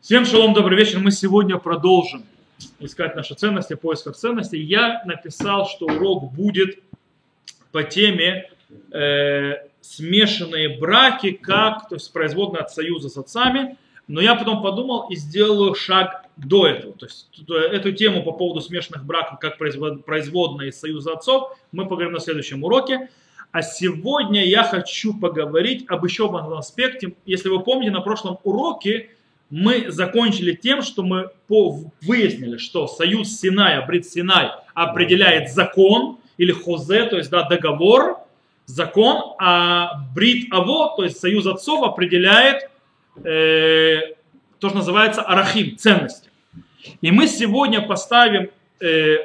Всем шалом, добрый вечер. Мы сегодня продолжим искать наши ценности, поисках ценностей. Я написал, что урок будет по теме э, смешанные браки, как, то есть производные от союза с отцами. Но я потом подумал и сделаю шаг до этого. То есть эту тему по поводу смешанных браков, как производные из союза отцов, мы поговорим на следующем уроке. А сегодня я хочу поговорить об еще одном аспекте. Если вы помните, на прошлом уроке мы закончили тем, что мы выяснили, что союз Синая, Брит Синай определяет закон или хозе, то есть да, договор, закон, а Брит Аво, то есть союз отцов определяет э, то, что называется арахим, ценности. И мы сегодня поставим э,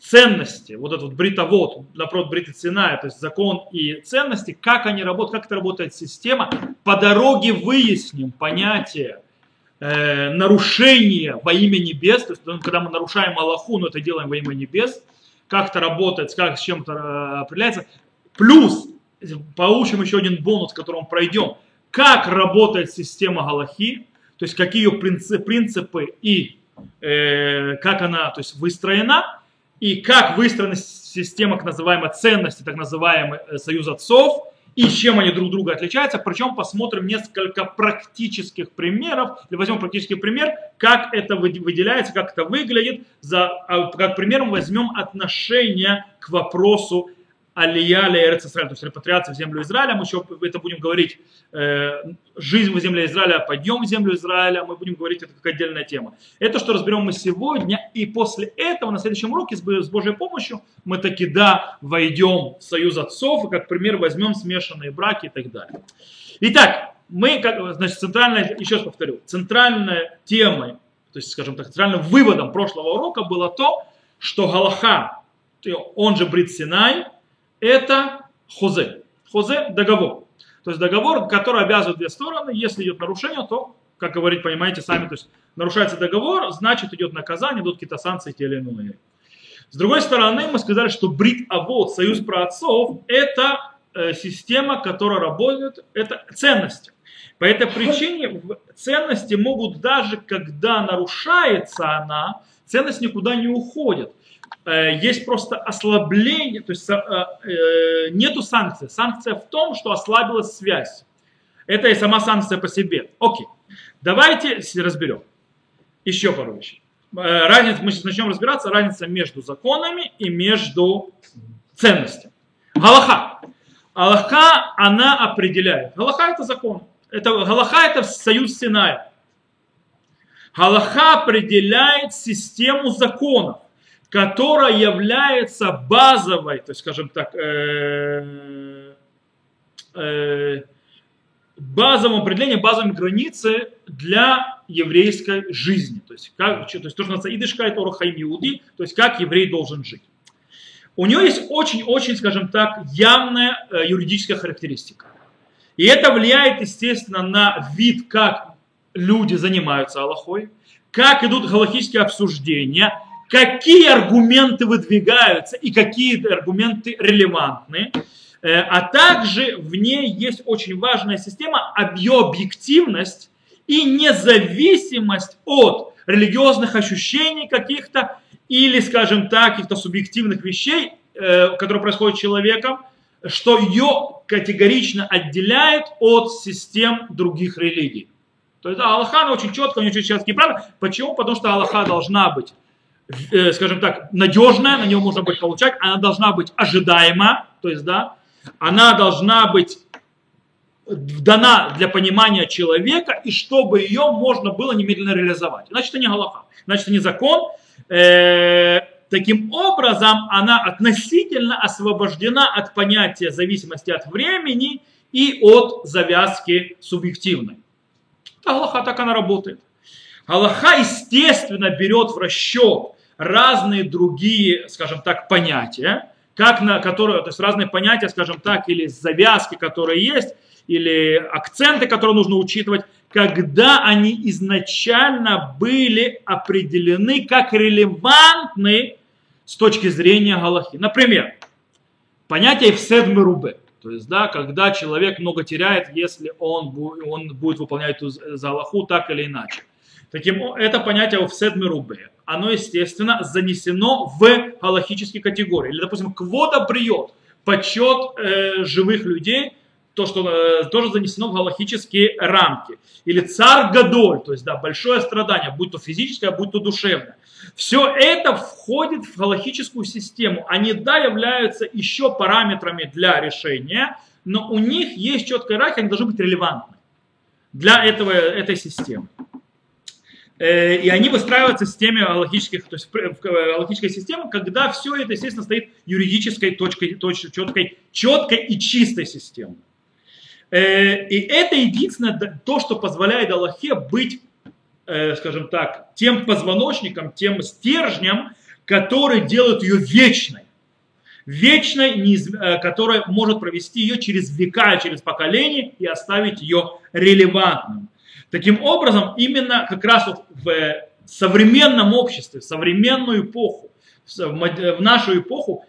ценности, вот этот вот бритовод, напротив бриты Синая, то есть закон и ценности, как они работают, как это работает система, по дороге выясним понятие э, нарушения во имя небес, то есть ну, когда мы нарушаем Аллаху, но это делаем во имя небес, как это работает, как с чем-то э, определяется, плюс получим еще один бонус, которым пройдем, как работает система Галахи, то есть какие ее принципы и э, как она то есть, выстроена, и как выстроена система так называемой ценности, так называемый э, союз отцов, и чем они друг друга отличаются. Причем посмотрим несколько практических примеров, или возьмем практический пример, как это выделяется, как это выглядит. За, а, как пример мы возьмем отношение к вопросу Алия Эрец Израиль, то есть репатриация в землю Израиля. Мы еще это будем говорить, э, жизнь в земле Израиля, подъем в землю Израиля, мы будем говорить это как отдельная тема. Это, что разберем мы сегодня, и после этого на следующем уроке с, с Божьей помощью мы таки, да, войдем в союз отцов, и как пример возьмем смешанные браки и так далее. Итак, мы, как, значит, центральная, еще раз повторю, центральной темой, то есть, скажем так, центральным выводом прошлого урока было то, что Галаха, он же Брит Синай, это хозе. Хозе – договор. То есть договор, который обязывает две стороны. Если идет нарушение, то, как говорить, понимаете сами, то есть нарушается договор, значит идет наказание, идут какие-то санкции те или иные. С другой стороны, мы сказали, что брит авод, союз праотцов, это э, система, которая работает, это ценности. По этой причине ценности могут даже, когда нарушается она, ценность никуда не уходит. Э, есть просто ослабление, то есть э, э, нету санкции. Санкция в том, что ослабилась связь. Это и сама санкция по себе. Окей. Давайте разберем. Еще пару вещей. Разница, мы сейчас начнем разбираться, разница между законами и между ценностями. Галаха. Галаха, она определяет. Галаха это закон. Это, Галаха это союз Синая. Галаха определяет систему законов которая является базовой, то есть, скажем так, э, э, базовым определением, базовой границы для еврейской жизни. То есть, как, то, есть то, что называется идышкайт орахайм иуди, то есть как еврей должен жить. У него есть очень-очень, скажем так, явная э, юридическая характеристика. И это влияет, естественно, на вид, как люди занимаются Аллахой, как идут галактические обсуждения, какие аргументы выдвигаются и какие аргументы релевантны. Э, а также в ней есть очень важная система, объективность и независимость от религиозных ощущений каких-то или, скажем так, каких-то субъективных вещей, э, которые происходят с человеком, что ее категорично отделяет от систем других религий. То есть да, Аллаха очень четко, очень четкие правила. Почему? Потому что Аллаха должна быть э, скажем так, надежная, на нее можно будет получать, она должна быть ожидаема, то есть, да, она должна быть дана для понимания человека, и чтобы ее можно было немедленно реализовать. Значит, это не Галаха, значит, это не закон. Э, таким образом, она относительно освобождена от понятия зависимости от времени и от завязки субъективной. Галаха так она работает. Аллаха, естественно, берет в расчет разные другие, скажем так, понятия, как на которые, то есть разные понятия, скажем так, или завязки, которые есть, или акценты, которые нужно учитывать, когда они изначально были определены как релевантны с точки зрения Галахи. Например, понятие «Евсед Мерубе». То есть, да, когда человек много теряет, если он, он будет выполнять эту залаху так или иначе. Таким, это понятие в седмирубе. Оно, естественно, занесено в галахические категории. Или, допустим, квота приет, почет э, живых людей, то, что э, тоже занесено в галахические рамки. Или царь Гадоль, то есть да, большое страдание, будь то физическое, будь то душевное. Все это входит в галахическую систему. Они, да, являются еще параметрами для решения, но у них есть четкая иерархия, они должны быть релевантны для этого, этой системы. Э, и они выстраиваются в системе логических, то есть в логической системе, когда все это, естественно, стоит юридической точкой, точкой четкой, четкой и чистой системой. Э, и это единственное то, что позволяет Аллахе быть, э, скажем так, тем позвоночником, тем стержнем, который делает ее вечной. Вечной, которая может провести ее через века, через поколения и оставить ее релевантным. Таким образом, именно как раз вот в современном обществе, в современную эпоху, в нашу эпоху,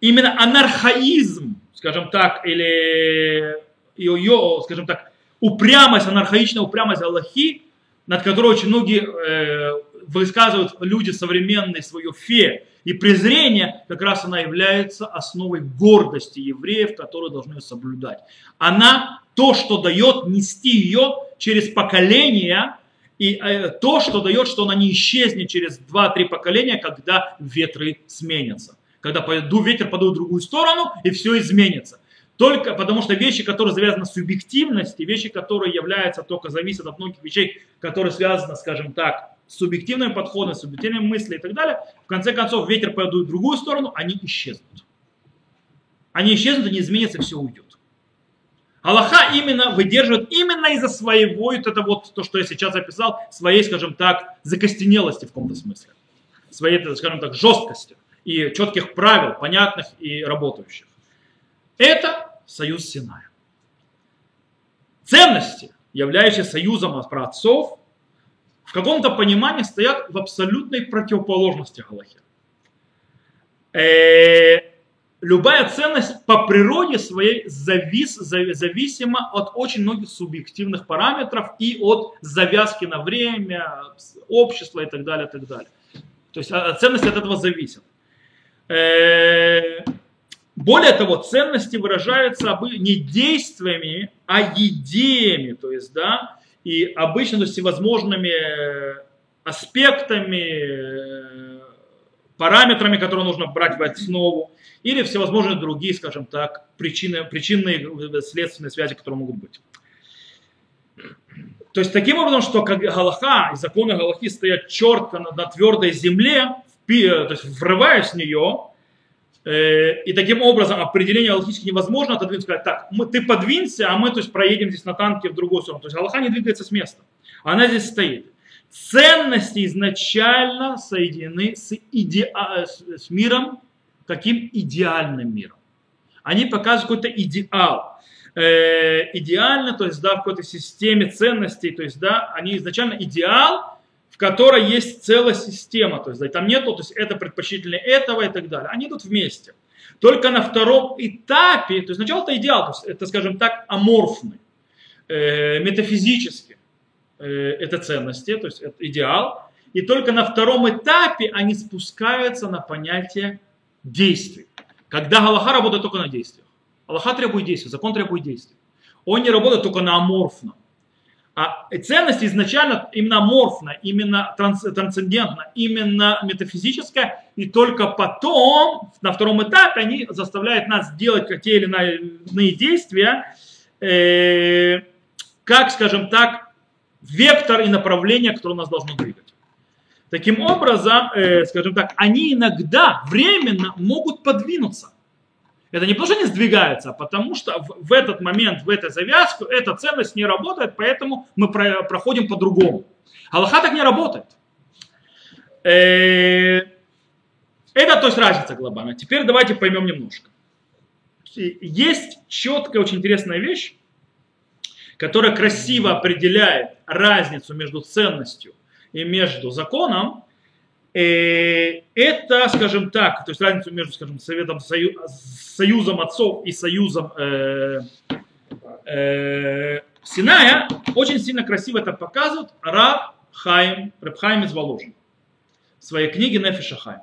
именно анархаизм, скажем так, или ее, скажем так, упрямость, анархаичная упрямость Аллахи, над которой очень многие э, высказывают люди современные свое фе и презрение, как раз она является основой гордости евреев, которые должны ее соблюдать. Она то, что дает нести ее через поколения, и э, то, что дает, что она не исчезнет через 2-3 поколения, когда ветры сменятся. Когда ветер подует в другую сторону, и все изменится. Только потому что вещи, которые завязаны с субъективностью, вещи, которые являются только зависят от многих вещей, которые связаны, скажем так, субъективным подходом, с субъективными мыслями и так далее, в конце концов ветер пойдут в другую сторону, они исчезнут. Они исчезнут, и не изменится, все уйдет. Аллаха именно выдерживает именно из-за своего, это вот то, что я сейчас описал, своей, скажем так, закостенелости в каком-то смысле. Своей, скажем так, жесткости и четких правил, понятных и работающих. Это союз Синая. Ценности, являющиеся союзом праотцов, в каком-то понимании стоят в абсолютной противоположности Галахе. Э, любая ценность по природе своей завис, зависима от очень многих субъективных параметров и от завязки на время, общества и так далее, и так далее. То есть а, ценность от этого зависит. Э, более того, ценности выражаются не действиями, а идеями, то есть, да, и обычно то есть, всевозможными э, аспектами, э, параметрами, которые нужно брать в основу, или всевозможные другие, скажем так, причины, причинные э, следственные связи, которые могут быть. То есть таким образом, что как Галаха и законы Галахи стоят четко на, на твердой земле, то есть врываясь в нее, и таким образом определение аллахически невозможно отодвинуть, сказать, так, мы, ты подвинься, а мы то есть, проедем здесь на танке в другую сторону. То есть Аллаха не двигается с места. Она здесь стоит. Ценности изначально соединены с, идеа, с миром, каким идеальным миром. Они показывают какой-то идеал. Э, идеально, то есть да, в какой-то системе ценностей, то есть да, они изначально идеал, которой есть целая система, то есть там нету, то есть это предпочтительнее этого и так далее. Они идут вместе. Только на втором этапе, то есть сначала это идеал, то есть это, скажем так, аморфный, э, метафизически э, это ценности, то есть это идеал. И только на втором этапе они спускаются на понятие действий. Когда Галаха работает только на действиях. Аллаха требует действий, закон требует действий. Он не работает только на аморфном. А ценность изначально именно аморфна, именно трансцендентна, именно метафизическая, и только потом, на втором этапе, они заставляют нас делать те или иные действия, э, как, скажем так, вектор и направление, которое нас должно двигать. Таким образом, э, скажем так, они иногда временно могут подвинуться – это не потому, что они сдвигаются, а потому что в, этот момент, в эту завязку, эта ценность не работает, поэтому мы про, проходим по-другому. Аллаха так не работает. Э, это то есть разница глобальная. Теперь давайте поймем немножко. Есть четкая, очень интересная вещь, которая красиво определяет разницу между ценностью и между законом. Э, это, скажем так, то есть разницу между, скажем, советом, сою, союзом отцов и союзом э, э, Синая, очень сильно красиво это показывает Раб Хайм, Раб Хайм из Воложин в своей книге Нефиша Хайм.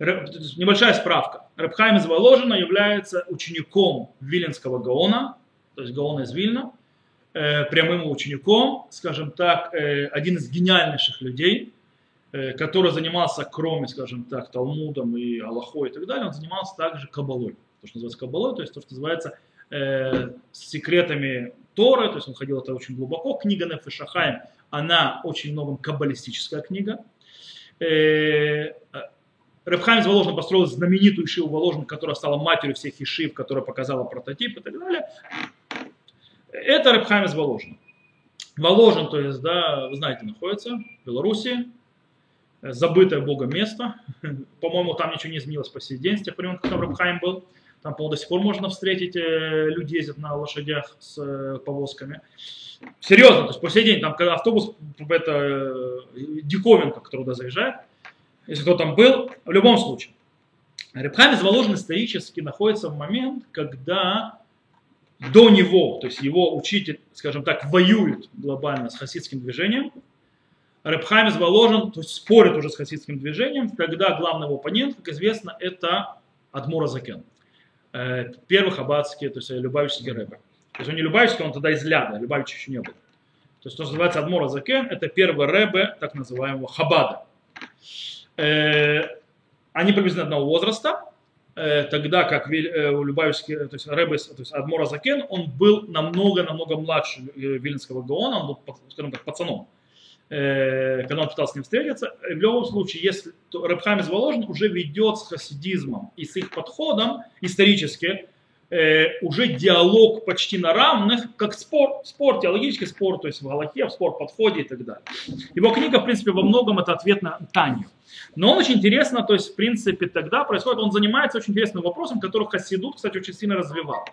Небольшая справка. Рабхайм из Воложина является учеником Виленского Гаона, то есть Гаона из Вильна, э, прямым учеником, скажем так, э, один из гениальнейших людей, который занимался, кроме, скажем так, Талмудом и Аллахой и так далее, он занимался также Кабалой. То, что называется Кабалой, то есть то, что называется э, секретами Торы, то есть он ходил это очень глубоко. Книга Нефи Шахайм, она очень многом каббалистическая книга. Э, Рабхайм из Воложина построил знаменитую Ишиву Воложин, которая стала матерью всех Ишив, которая показала прототип и так далее. Это Рабхайм из Воложина. Воложин, то есть, да, вы знаете, находится в Беларуси, забытое Богом место. По-моему, там ничего не изменилось по сей день, с тех времен, когда Рабхайм был. Там, по-моему, до сих пор можно встретить, э, люди ездят на лошадях с э, повозками. Серьезно, то есть по сей день, там, когда автобус, это э, диковинка, который туда заезжает, если кто там был, в любом случае. Рабхайм из Воложин исторически находится в момент, когда до него, то есть его учитель, скажем так, воюет глобально с хасидским движением, Рабхайм из Воложин, то есть спорит уже с хасидским движением, когда главный его оппонент, как известно, это Адмура Закен. Э, первый хаббатский, то есть Любавический рэбе. То есть он не Любавический, он тогда из Ляда, Любавич еще не был. То есть то, что называется Адмура Закен, это первый рэбе, так называемого Хабада. Э, они приблизительно одного возраста, э, тогда как у Любавичский, то есть Рэбе, то есть Адмора Закен, он был намного-намного младше Вильнского Гаона, он был, скажем так, пацаном когда он пытался с ним встретиться. В любом случае, если Рабхам из Воложин уже ведет с хасидизмом и с их подходом исторически э, уже диалог почти на равных, как спор, спор, теологический спор, то есть в Галахе, в спор, подходе и так далее. Его книга, в принципе, во многом это ответ на Таню. Но он очень интересно, то есть, в принципе, тогда происходит, он занимается очень интересным вопросом, который Хасидут, кстати, очень сильно развивал.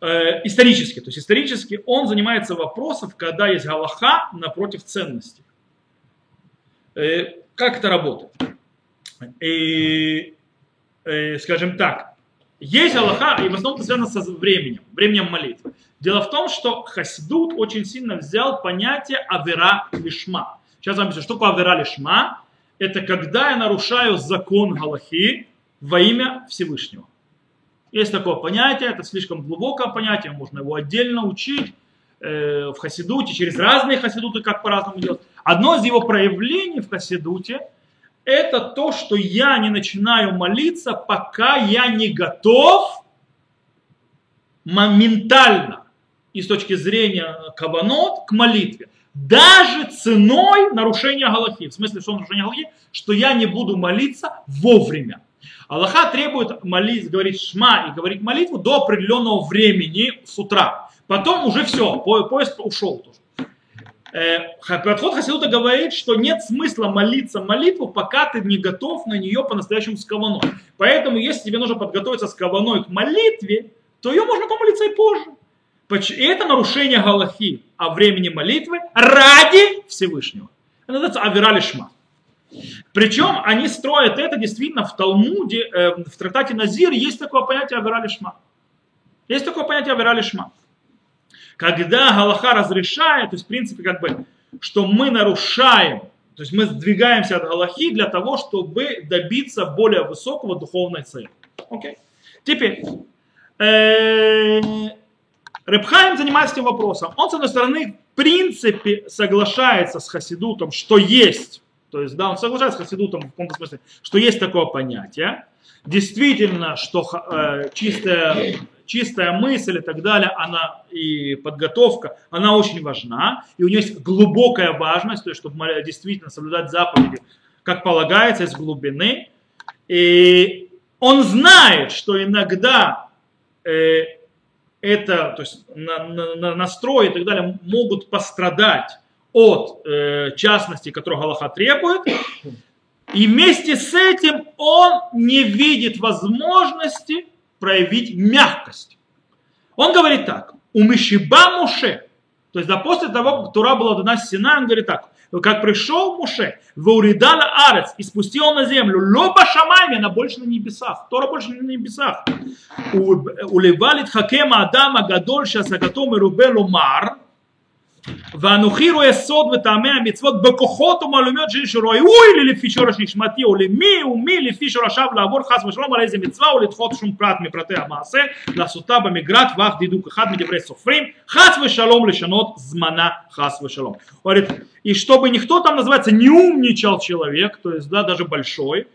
Э, исторически, то есть исторически он занимается вопросом, когда есть Галаха напротив ценностей. Э, как это работает? И, э, скажем так, есть Аллаха, и в основном это связано со временем, временем молитвы. Дело в том, что Хасидут очень сильно взял понятие авера лишма. Сейчас вам объясню, что такое авера лишма. Это когда я нарушаю закон Галахи во имя Всевышнего. Есть такое понятие, это слишком глубокое понятие, можно его отдельно учить э, в Хасидуте, через разные Хасидуты, как по-разному делать. Одно из его проявлений в Хасидуте – это то, что я не начинаю молиться, пока я не готов моментально и с точки зрения каванот к молитве. Даже ценой нарушения Галахи. В смысле, что нарушение Галахи? Что я не буду молиться вовремя. Аллаха требует молить, говорить шма и говорить молитву до определенного времени с утра. Потом уже все, поезд ушел тоже. Э, подход Хасидута говорит, что нет смысла молиться молитву, пока ты не готов на нее по-настоящему с каваной. Поэтому, если тебе нужно подготовиться с каваной к молитве, то ее можно помолиться и позже. И это нарушение Галахи о времени молитвы ради Всевышнего. Это называется Авирали Шма. Причем они строят это действительно в Талмуде, э, в трактате Назир есть такое понятие Авирали Шма. Есть такое понятие Авирали Шма когда Галаха разрешает, то есть в принципе как бы, что мы нарушаем, то есть мы сдвигаемся от Галахи для того, чтобы добиться более высокого духовной цели. Окей. Теперь, э, Репхайм занимается этим вопросом. Он, с одной стороны, в принципе соглашается с Хасидутом, что есть, то есть, да, он соглашается с Хасидутом в каком-то смысле, что есть такое понятие. Действительно, что э, чистая чистая мысль и так далее, она и подготовка, она очень важна, и у нее есть глубокая важность, то есть, чтобы действительно соблюдать заповеди, как полагается, из глубины. И он знает, что иногда э, это, то есть на, на, настрой и так далее могут пострадать от э, частности, которую Галаха требует, и вместе с этим он не видит возможности проявить мягкость. Он говорит так, у Мишиба Муше, то есть да, после того, как Тура была дана Сина, он говорит так, как пришел Муше, Вауридала Арец, и спустил он на землю, лоба шамами, она больше на небесах, Тора больше на небесах. Уливалит хакема Адама Гадоль, Шасагатом и Рубелу Мар, ואנוכי סוד וטעמי המצוות בכוחות ומעלומיות שיש ראוי לי לפי שורש נשמתי או למי ומי לפי שורשיו לעבור חס ושלום על איזה מצווה או לדחות שום פרט מפרטי המעשה לעשותה במגרעת ואף דידוק אחד מדברי סופרים חס ושלום לשנות זמנה חס ושלום. И чтобы никто там называется не умничал человек, то есть да, даже большой,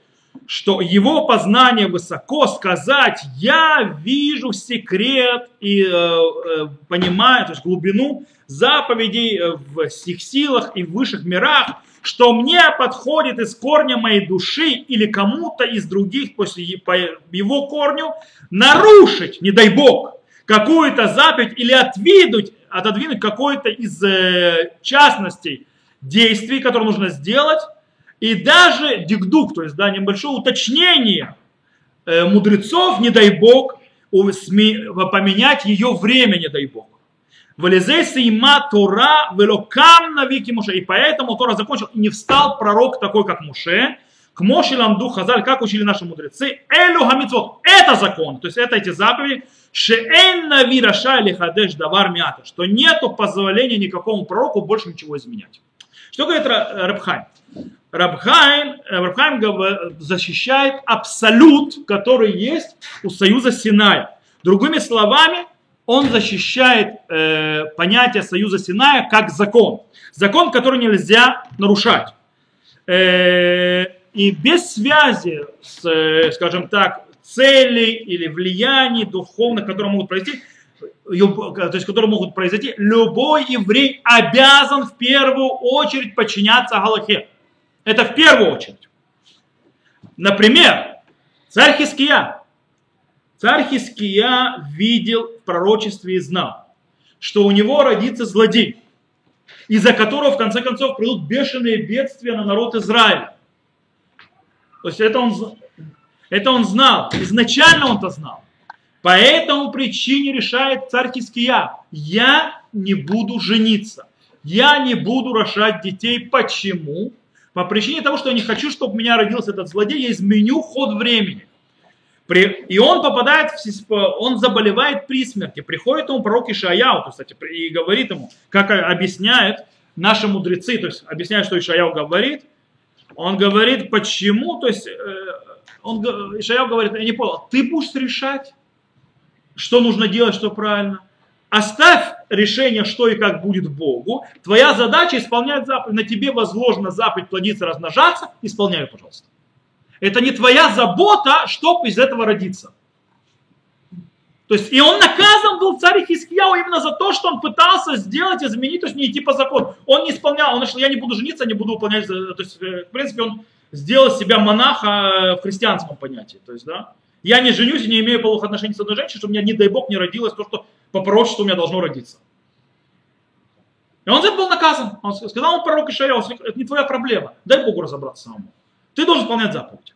что его познание высоко сказать, я вижу секрет и э, э, понимаю, то есть глубину заповедей э, в их силах и в высших мирах, что мне подходит из корня моей души или кому-то из других после по его корню нарушить, не дай бог, какую-то заповедь или отвидуть, отодвинуть какой-то из э, частностей действий, которые нужно сделать, и даже дикдук, то есть да, небольшое уточнение э, мудрецов, не дай бог, поменять ее время, не дай бог. Вализей сейма Тора велокам на вики Муше. И поэтому Тора закончил, и не встал пророк такой, как Муше. К Моше ламду хазаль, как учили наши мудрецы. Элю хамитвот. Это закон. То есть это эти заповеди. Шеэн нави раша или хадеш давар мята. Что нету позволения никакому пророку больше ничего изменять. Что говорит Рабхайм? Рабхайм, Рабхайм защищает абсолют, который есть у союза Синая. Другими словами, он защищает э, понятие союза Синая как закон. Закон, который нельзя нарушать. Э, и без связи с, э, скажем так, целей или влияний духовных, которые могут произойти, то есть которые могут произойти, любой еврей обязан в первую очередь подчиняться Галахе. Это в первую очередь. Например, царь Хиския Царь Хиския видел в пророчестве и знал, что у него родится злодей, из-за которого в конце концов придут бешеные бедствия на народ Израиля. То есть это он, это он знал, изначально он это знал. По этому причине решает царь Хиския, я не буду жениться, я не буду рожать детей. Почему? По причине того, что я не хочу, чтобы у меня родился этот злодей, я изменю ход времени. И он попадает, в, он заболевает при смерти. Приходит ему пророк Ишаяу, кстати, и говорит ему, как объясняют наши мудрецы, то есть объясняет, что Ишаяу говорит. Он говорит, почему, то есть э, он, Ишаяу говорит, я не понял, ты будешь решать, что нужно делать, что правильно. Оставь решение, что и как будет Богу. Твоя задача исполнять заповедь. На тебе возложена заповедь плодиться, размножаться. Исполняй пожалуйста. Это не твоя забота, что из этого родится. То есть, и он наказан был царь Хискияу именно за то, что он пытался сделать, изменить, то есть не идти по закону. Он не исполнял, он решил, я не буду жениться, не буду выполнять, то есть, э, в принципе, он сделал себя монаха э, в христианском понятии. То есть, да, я не женюсь и не имею половых отношений с одной женщиной, чтобы у меня, не дай бог, не родилось то, что по пророчеству у меня должно родиться. И он за это был наказан. Он сказал, он пророк Ишаяу, это не твоя проблема, дай Богу разобраться самому. Ты должен выполнять заповедь.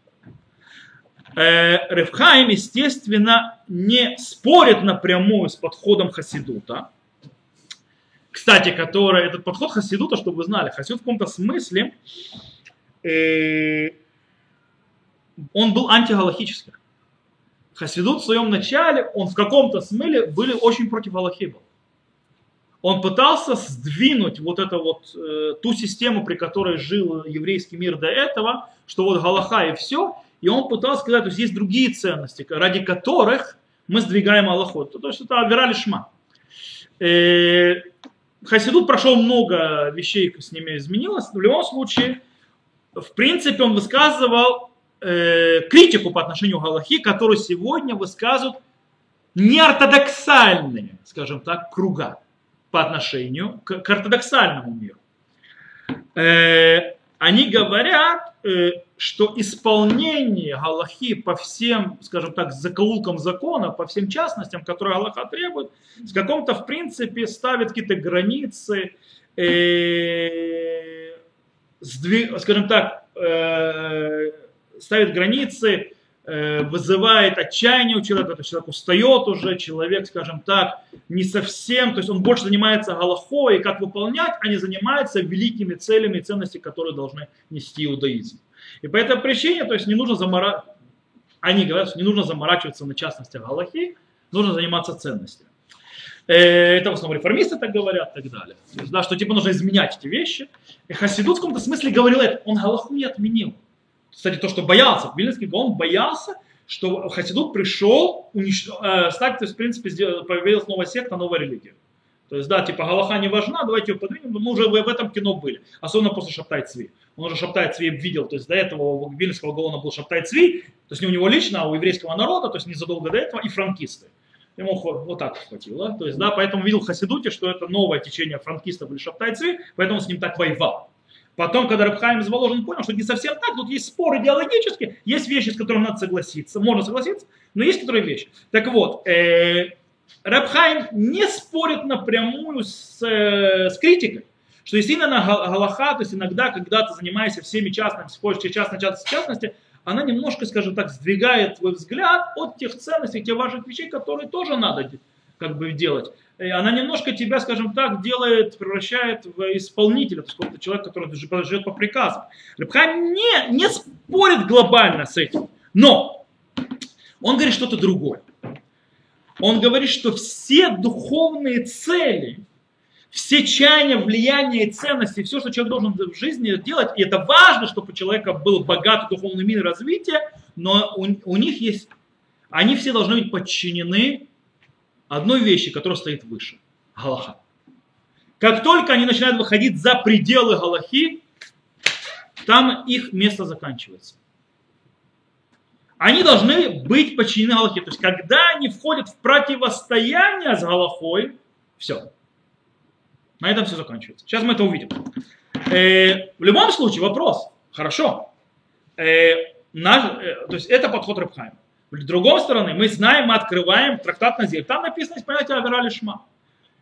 Э, Ревхайм, естественно, не спорит напрямую с подходом Хасидута. Кстати, который, этот подход Хасидута, чтобы вы знали, Хасид в каком-то смысле, э, он был антигалахический. Хасидут в своем начале, он в каком-то смысле были очень против Аллахи был он пытался сдвинуть вот эту вот, э, ту систему, при которой жил еврейский мир до этого, что вот Галаха и все, и он пытался сказать, то есть есть другие ценности, ради которых мы сдвигаем Аллаху. То есть это Авера Лишма. Э, Хасидут прошел много вещей, с ними изменилось. В любом случае, в принципе, он высказывал э, критику по отношению к Галахи, которую сегодня высказывают неортодоксальные, скажем так, круга по отношению к, к ортодоксальному миру. Э, они говорят, э, что исполнение Галахи по всем, скажем так, закоулкам закона, по всем частностям, которые Галаха требует, с каком-то, в принципе, ставит какие-то границы, э, сдвиг, скажем так, э, ставит границы э, вызывает отчаяние у человека, то есть человек устает уже, человек, скажем так, не совсем, то есть он больше занимается галахой, как выполнять, а не занимается великими целями и ценностями, которые должны нести иудаизм. И по этой причине, то есть не нужно замора... они говорят, что не нужно заморачиваться на частностях галахи, нужно заниматься ценностями. Э, это в основном реформисты так говорят и так далее. Да, что типа нужно изменять эти вещи. И Хасидут в каком-то смысле говорил это. Он Галаху не отменил. Кстати, то, что боялся, Вильнинский он боялся, что Хасидут пришел унич... э, стать, то есть, в принципе, появилась новая секта, новая религия. То есть, да, типа, Галаха не важна, давайте ее подвинем, но мы уже в этом кино были. Особенно после Шаптай Цви. Он уже Шаптай Цви видел, то есть до этого у Вильнинского Гаона был Шаптай Цви, то есть не у него лично, а у еврейского народа, то есть незадолго до этого, и франкисты. Ему вот так хватило. То есть, да, поэтому видел Хасидуте, что это новое течение франкистов или шаптайцев, поэтому он с ним так воевал. Потом, когда Рабхайм из Воложин понял, что не совсем так, тут есть спор идеологический, есть вещи, с которыми надо согласиться, можно согласиться, но есть которые вещи. Так вот, э, Рабхайм не спорит напрямую с, э, с критикой, что действительно Галаха, то есть иногда, когда ты занимаешься всеми частными, споришь частной частности, она немножко, скажем так, сдвигает твой взгляд от тех ценностей, тех важных вещей, которые тоже надо как бы делать. Она немножко тебя, скажем так, делает, превращает в исполнителя, то есть человек, который живет по приказам. Рабхайм не, не спорит глобально с этим, но он говорит что-то другое. Он говорит, что все духовные цели, все чаяния, влияния и ценности, все, что человек должен в жизни делать, и это важно, чтобы у человека был богатый духовный мир и развитие, но у, у них есть, они все должны быть подчинены одной вещи, которая стоит выше – Галаха. Как только они начинают выходить за пределы Галахи, там их место заканчивается. Они должны быть подчинены Галахе. То есть, когда они входят в противостояние с Галахой, все, на этом все заканчивается. Сейчас мы это увидим. Э, в любом случае, вопрос. Хорошо. Э, наш, э, то есть это подход Рабхайма. С другой стороны, мы знаем, мы открываем трактат Назир. Там написано из понятия Авера Лишма.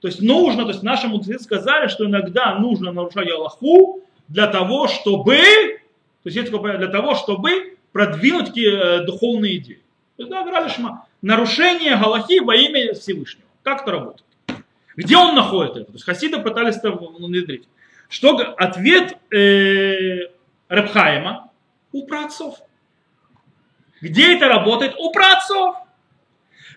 То есть нужно, то есть наши мудрецы сказали, что иногда нужно нарушать Аллаху для того, чтобы, то есть для того, чтобы продвинуть э, духовные идеи. То есть да, Авера Лишма. Нарушение Галахи во имя Всевышнего. Как это работает? Где он находит это? То есть хасиды пытались это внедрить. Что ответ э, Рабхаима у праотцов. Где это работает? У праотцов.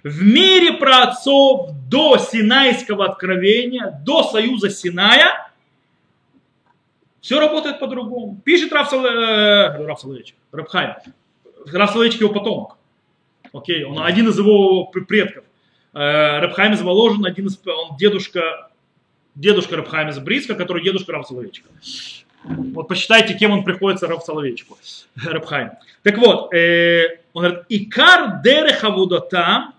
В мире праотцов до Синайского откровения, до союза Синая, все работает по-другому. Пишет Раф, Сал... э, Раф Рабхайм. Раф Салович его потомок. Окей, он один из его предков. Э, Рабхайм из Воложин, один из, он дедушка, дедушка Рабхайм из Бриска, который дедушка Рав Соловейчика. Вот посчитайте, кем он приходится Раб Соловейчику, Рабхайм. Так вот, э, он говорит, «Икар дереха вудота,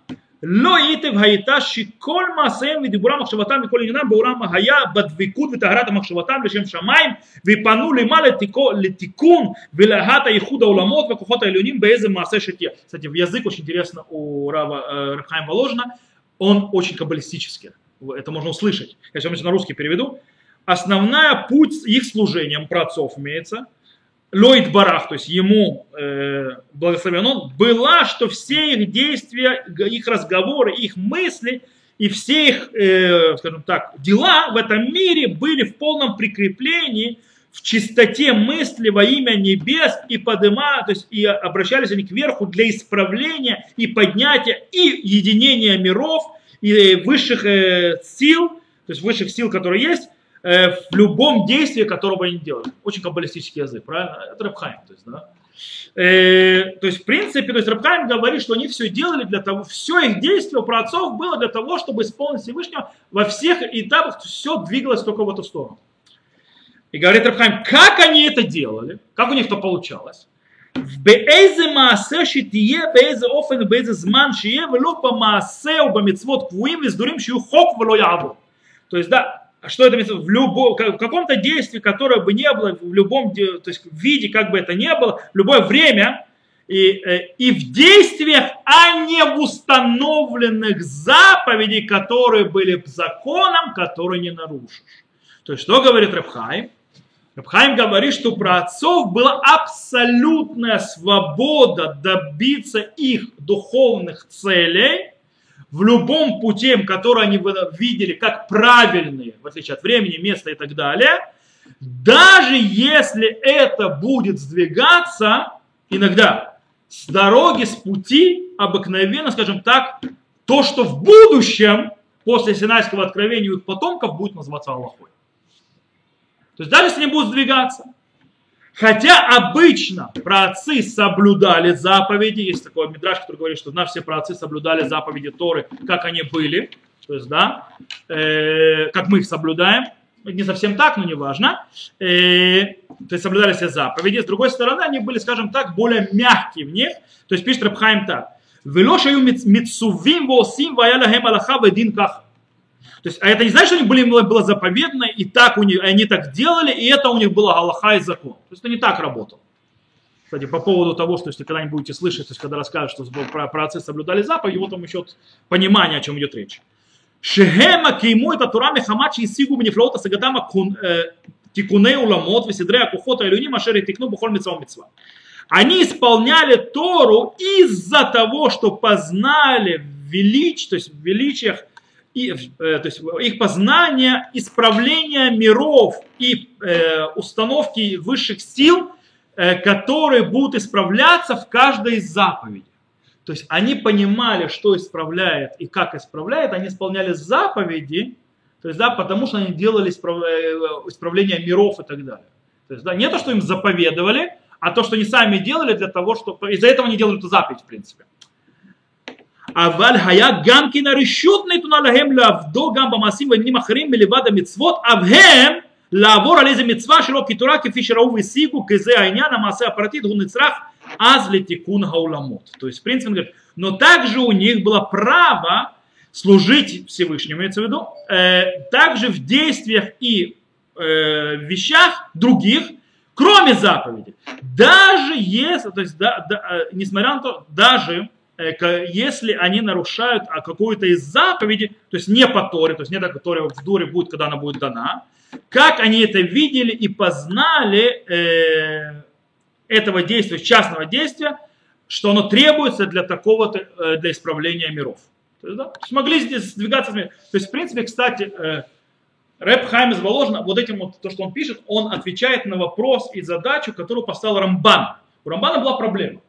ло итев хаита шиколь маасеем видибура махшаватам виколь инам баурам махая бадвикут витагарата махшаватам лешем шамайм, випану лима летикун вилагата ихуда уламот вакухота илюним беэзе маасе шитье». Кстати, в язык очень интересно у Рава э, Рабхайм Воложина, он очень каббалистический это можно услышать. Я сейчас на русский переведу. Основная путь их служением, про отцов имеется – Лоид Барах, то есть ему э, благословен он, была, что все их действия, их разговоры, их мысли и все их, э, скажем так, дела в этом мире были в полном прикреплении в чистоте мысли во имя небес и подыма, то есть и обращались они кверху для исправления и поднятия и единения миров и высших э, сил, то есть высших сил, которые есть, Э, в любом действии, которое бы они делали. Очень каббалистический язык, правильно? Это Рабхайм, то есть, да. Э, то есть, в принципе, то есть Рабхайм говорит, что они все делали для того, все их действие про отцов было для того, чтобы исполнить Всевышнего во всех этапах, все двигалось только в эту сторону. И говорит Рабхайм, как они это делали, как у них это получалось, в бейзе маасе шитие, бейзе офен, бейзе зман шие, вело по маасе, убамитсвот квуим, вездурим шию хок вело. То есть, да, а что это в, любом, в каком-то действии, которое бы не было, в любом то есть в виде, как бы это ни было, в любое время, и, э, и в действиях, а не в установленных заповедей, которые были законом, которые не нарушишь. То есть, что говорит Рабхай? Рабхайм говорит, что про отцов была абсолютная свобода добиться их духовных целей в любом пути, который они видели как правильные, в отличие от времени, места и так далее, даже если это будет сдвигаться иногда с дороги, с пути, обыкновенно, скажем так, то, что в будущем, после Синайского откровения у их потомков, будет называться Аллахой. То есть даже если они будут сдвигаться. Хотя обычно праотцы соблюдали заповеди, есть такой мидраж, который говорит, что наши все праотцы соблюдали заповеди Торы, как они были, то есть, да, э, как мы их соблюдаем, не совсем так, но не важно, э, то есть соблюдали все заповеди. С другой стороны, они были, скажем так, более мягкие в них, то есть пишет Рабхайм так, «Вело шаю митсувим восим ваяляхем алаха ведин каха». То есть, а это не значит, что у них были, было заповедно, и так у них, они так делали, и это у них было Аллаха и закон. То есть это не так работало. Кстати, по поводу того, что если когда-нибудь будете слышать, то есть когда расскажут, что про, про отцы соблюдали заповедь, вот там еще понимание, о чем идет речь. Шехема кейму это турами хамачи и сигу бнефлота сагатама э, тикуне уламот весидре акухота илюни машери тикну бухоль митцва митцва. Они исполняли Тору из-за того, что познали велич, то есть в величиях и, э, то есть их познание исправления миров и э, установки высших сил, э, которые будут исправляться в каждой из заповедей. То есть они понимали, что исправляет и как исправляет, они исполняли заповеди, то есть, да, потому что они делали исправ... Э, исправление миров и так далее. То есть, да, не то, что им заповедовали, а то, что они сами делали для того, что... Из-за этого они делали эту заповедь, в принципе. אבל היה גם כן הרשות נתונה להם לעבדו גם במעשים ועניינים אחרים מלבד המצוות, אף הם לעבור על איזה מצווה שלא כתורה כפי שראו והשיגו, כי זה העניין, המעשה הפרטית הוא נצרך אז לתיקון העולמות. То есть, в принципе, он говорит, но также у них было право служить Всевышнему, имеется в виду, э, также в действиях и э, вещах других, кроме заповедей. Даже если, то есть, да, да, э, несмотря на то, даже Э, если они нарушают а, какую-то из заповедей, то есть не по Торе, то есть не так, которая в Дуре будет, когда она будет дана, как они это видели и познали э, этого действия, частного действия, что оно требуется для такого-то, э, для исправления миров. То есть, да, смогли здесь сдвигаться. То есть, в принципе, кстати, э, Рэп Хайм из Воложина, вот этим вот, то, что он пишет, он отвечает на вопрос и задачу, которую поставил Рамбан. У Рамбана была проблема.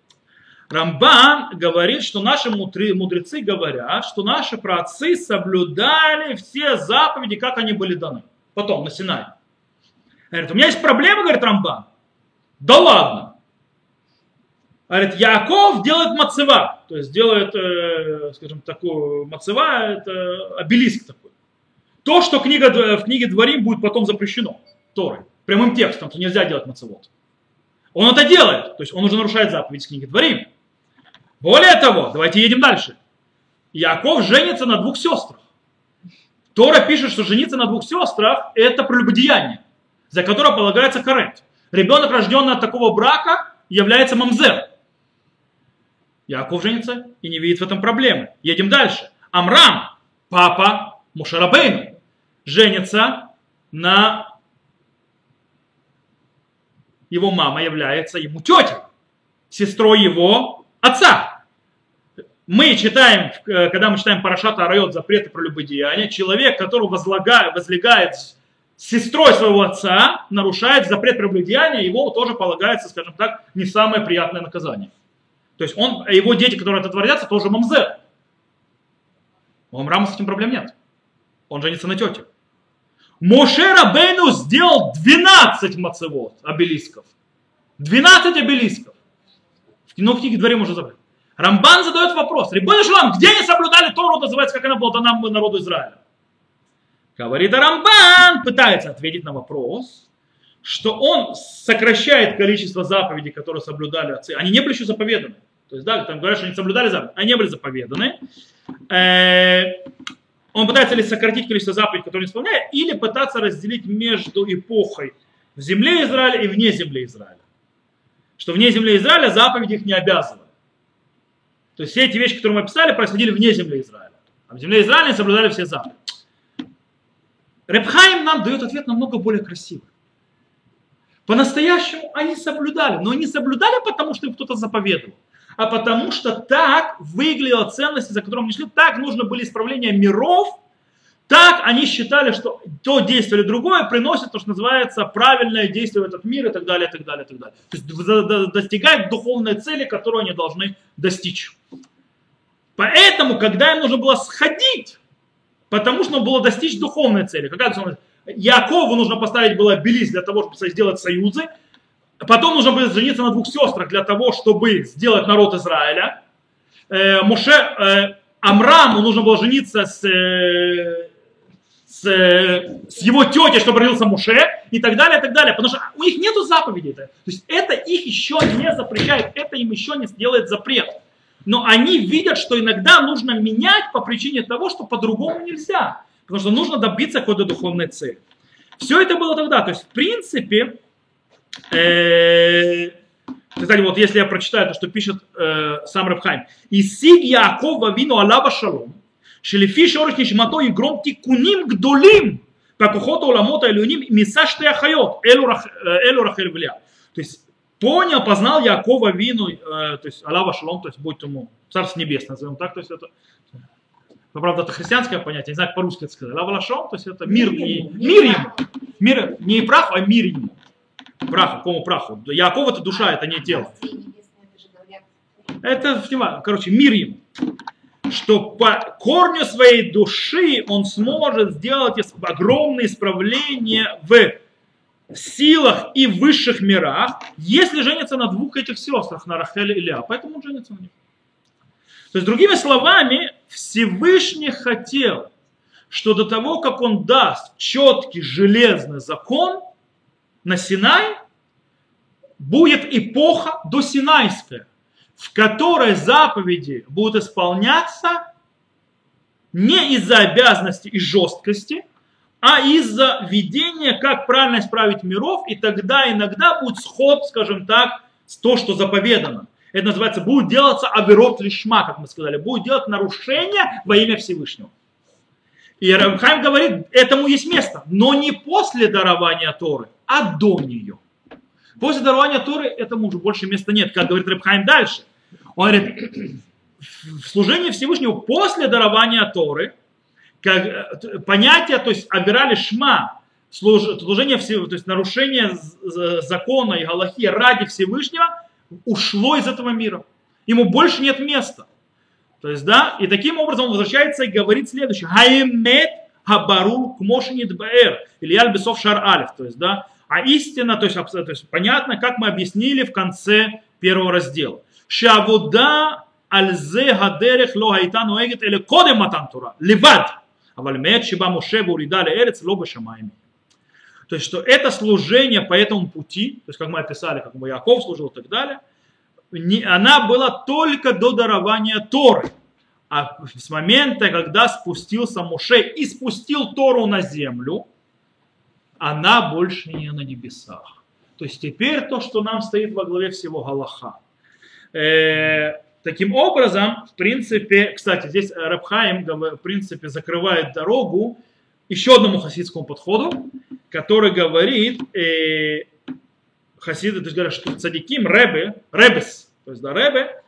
Рамбан говорит, что наши мудрецы говорят, что наши праотцы соблюдали все заповеди, как они были даны. Потом, на Синае. Говорит, у меня есть проблема, говорит Рамбан. Да ладно. Говорит, Яков делает мацева. То есть делает, э, скажем, такую мацева, это обелиск такой. То, что книга, в книге Дворим будет потом запрещено. Торой. Прямым текстом, то нельзя делать мацевод. Он это делает. То есть он уже нарушает заповедь книги Дворим. Более того, давайте едем дальше. Яков женится на двух сестрах. Тора пишет, что жениться на двух сестрах – это прелюбодеяние, за которое полагается карет. Ребенок, рожденный от такого брака, является мамзер. Яков женится и не видит в этом проблемы. Едем дальше. Амрам, папа Мушарабейну, женится на... Его мама является ему тетей, сестрой его отца мы читаем, э, когда мы читаем Парашата Арайот, запреты про любодеяние, человек, который возлагает, возлегает сестрой своего отца, нарушает запрет про любодеяние, его тоже полагается, скажем так, не самое приятное наказание. То есть он, его дети, которые это творятся, тоже мамзер. У Амрама с этим проблем нет. Он женится на тете. Моше Рабейну сделал 12 мацевод, обелисков. 12 обелисков. В книге дворе можно забрать. Рамбан задает вопрос. Рибон Шлам, где они соблюдали Тору, называется, как она была дана народу Израиля? Говорит Рамбан, пытается ответить на вопрос, что он сокращает количество заповедей, которые соблюдали отцы. Они не были еще заповеданы. То есть, да, там говорят, что они соблюдали заповеди, они не были заповеданы. Э, он пытается ли сократить количество заповедей, которые он исполняет, или пытаться разделить между эпохой в земле Израиля и вне земли Израиля. Что вне земли Израиля заповеди их не обязывают. То есть все эти вещи, которые мы описали, происходили вне земли Израиля. А в земле Израиля они соблюдали все заповеди. Репхайм нам дает ответ намного более красивый. По-настоящему они соблюдали, но не соблюдали потому, что им кто-то заповедовал, а потому что так выглядела ценность, за которым они шли, так нужно были исправления миров, так они считали, что то действие или другое приносит то, что называется правильное действие в этот мир и так далее, и так далее, и так далее. То есть достигает духовной цели, которую они должны достичь. Поэтому, когда им нужно было сходить, потому что нужно было достичь духовной цели, цель? Якову нужно поставить было обелиск для того, чтобы сделать союзы, потом нужно было жениться на двух сестрах для того, чтобы сделать народ Израиля. Э, э, Амраму нужно было жениться с, э, с, с его тетей, чтобы родился Муше, и так далее, и так далее. Потому что у них нету заповедей. -то. то есть это их еще не запрещает, это им еще не сделает запрет. Но они видят, что иногда нужно менять по причине того, что по-другому нельзя. Потому что нужно добиться какой-то духовной цели. Все это было тогда. То есть, в принципе, э, кстати, вот если я прочитаю то, что пишет э, сам Рабхайм. «Исиг Яакова вину алаба шалом, Шелефи шорыш нишмато и гром тикуним гдолим. Пакухота уламота элюним мисаш ты ахайот. Элю рахель вля. То есть понял, познал Якова вину, э, то есть Алава Шалом, то есть будь ему Царство Небесное, назовем так, то есть это но, правда, это христианское понятие, не знаю, по-русски это сказать. Лавалашом, то есть это мир, и, мир ему. Мир, не прах, а мир ему. Праху, какому праху? Яков это душа, это не тело. Это, короче, мир ему. Что по корню своей души он сможет сделать огромные исправления в силах и высших мирах, если женится на двух этих сестрах, на Рахеле и Ля. Поэтому он женится на них. То есть, другими словами, Всевышний хотел, что до того, как он даст четкий железный закон на Синай, будет эпоха досинайская, в которой заповеди будут исполняться не из-за обязанности и жесткости, а из-за видения, как правильно исправить миров, и тогда иногда будет сход, скажем так, с то, что заповедано. Это называется, будет делаться аверот лишма, как мы сказали, будет делать нарушение во имя Всевышнего. И Рабхайм говорит, этому есть место, но не после дарования Торы, а до нее. После дарования Торы этому уже больше места нет, как говорит Рабхайм дальше. Он говорит, в служении Всевышнего после дарования Торы, как, понятие, то есть обирали шма, служение, то есть нарушение закона и галахи ради Всевышнего, ушло из этого мира. Ему больше нет места. То есть, да, и таким образом он возвращается и говорит следующее. Хаимет хабару кмошинит баэр. Или альбесов шар алиф. То есть, да, а истина, то есть, то есть понятно, как мы объяснили в конце первого раздела. Шавуда альзе гадерех ло хайта нуэгет или кодем матан тура. Ливад. אבל מת שבה משה והורידה לארץ לא בשמיים. То есть, что это служение по этому пути, то есть, как мы описали, как бы Яков служил и так далее, не, она была только до дарования Торы. А с момента, когда спустился Моше и спустил Тору на землю, она больше не на небесах. То есть теперь то, что нам стоит во главе всего Галаха. Э, таким образом, в принципе, кстати, здесь Рабхаим, в принципе, закрывает дорогу еще одному хасидскому подходу, который говорит, э, хасиды, то есть говорят, что цадиким, ребе, ребес, то есть да, ребе,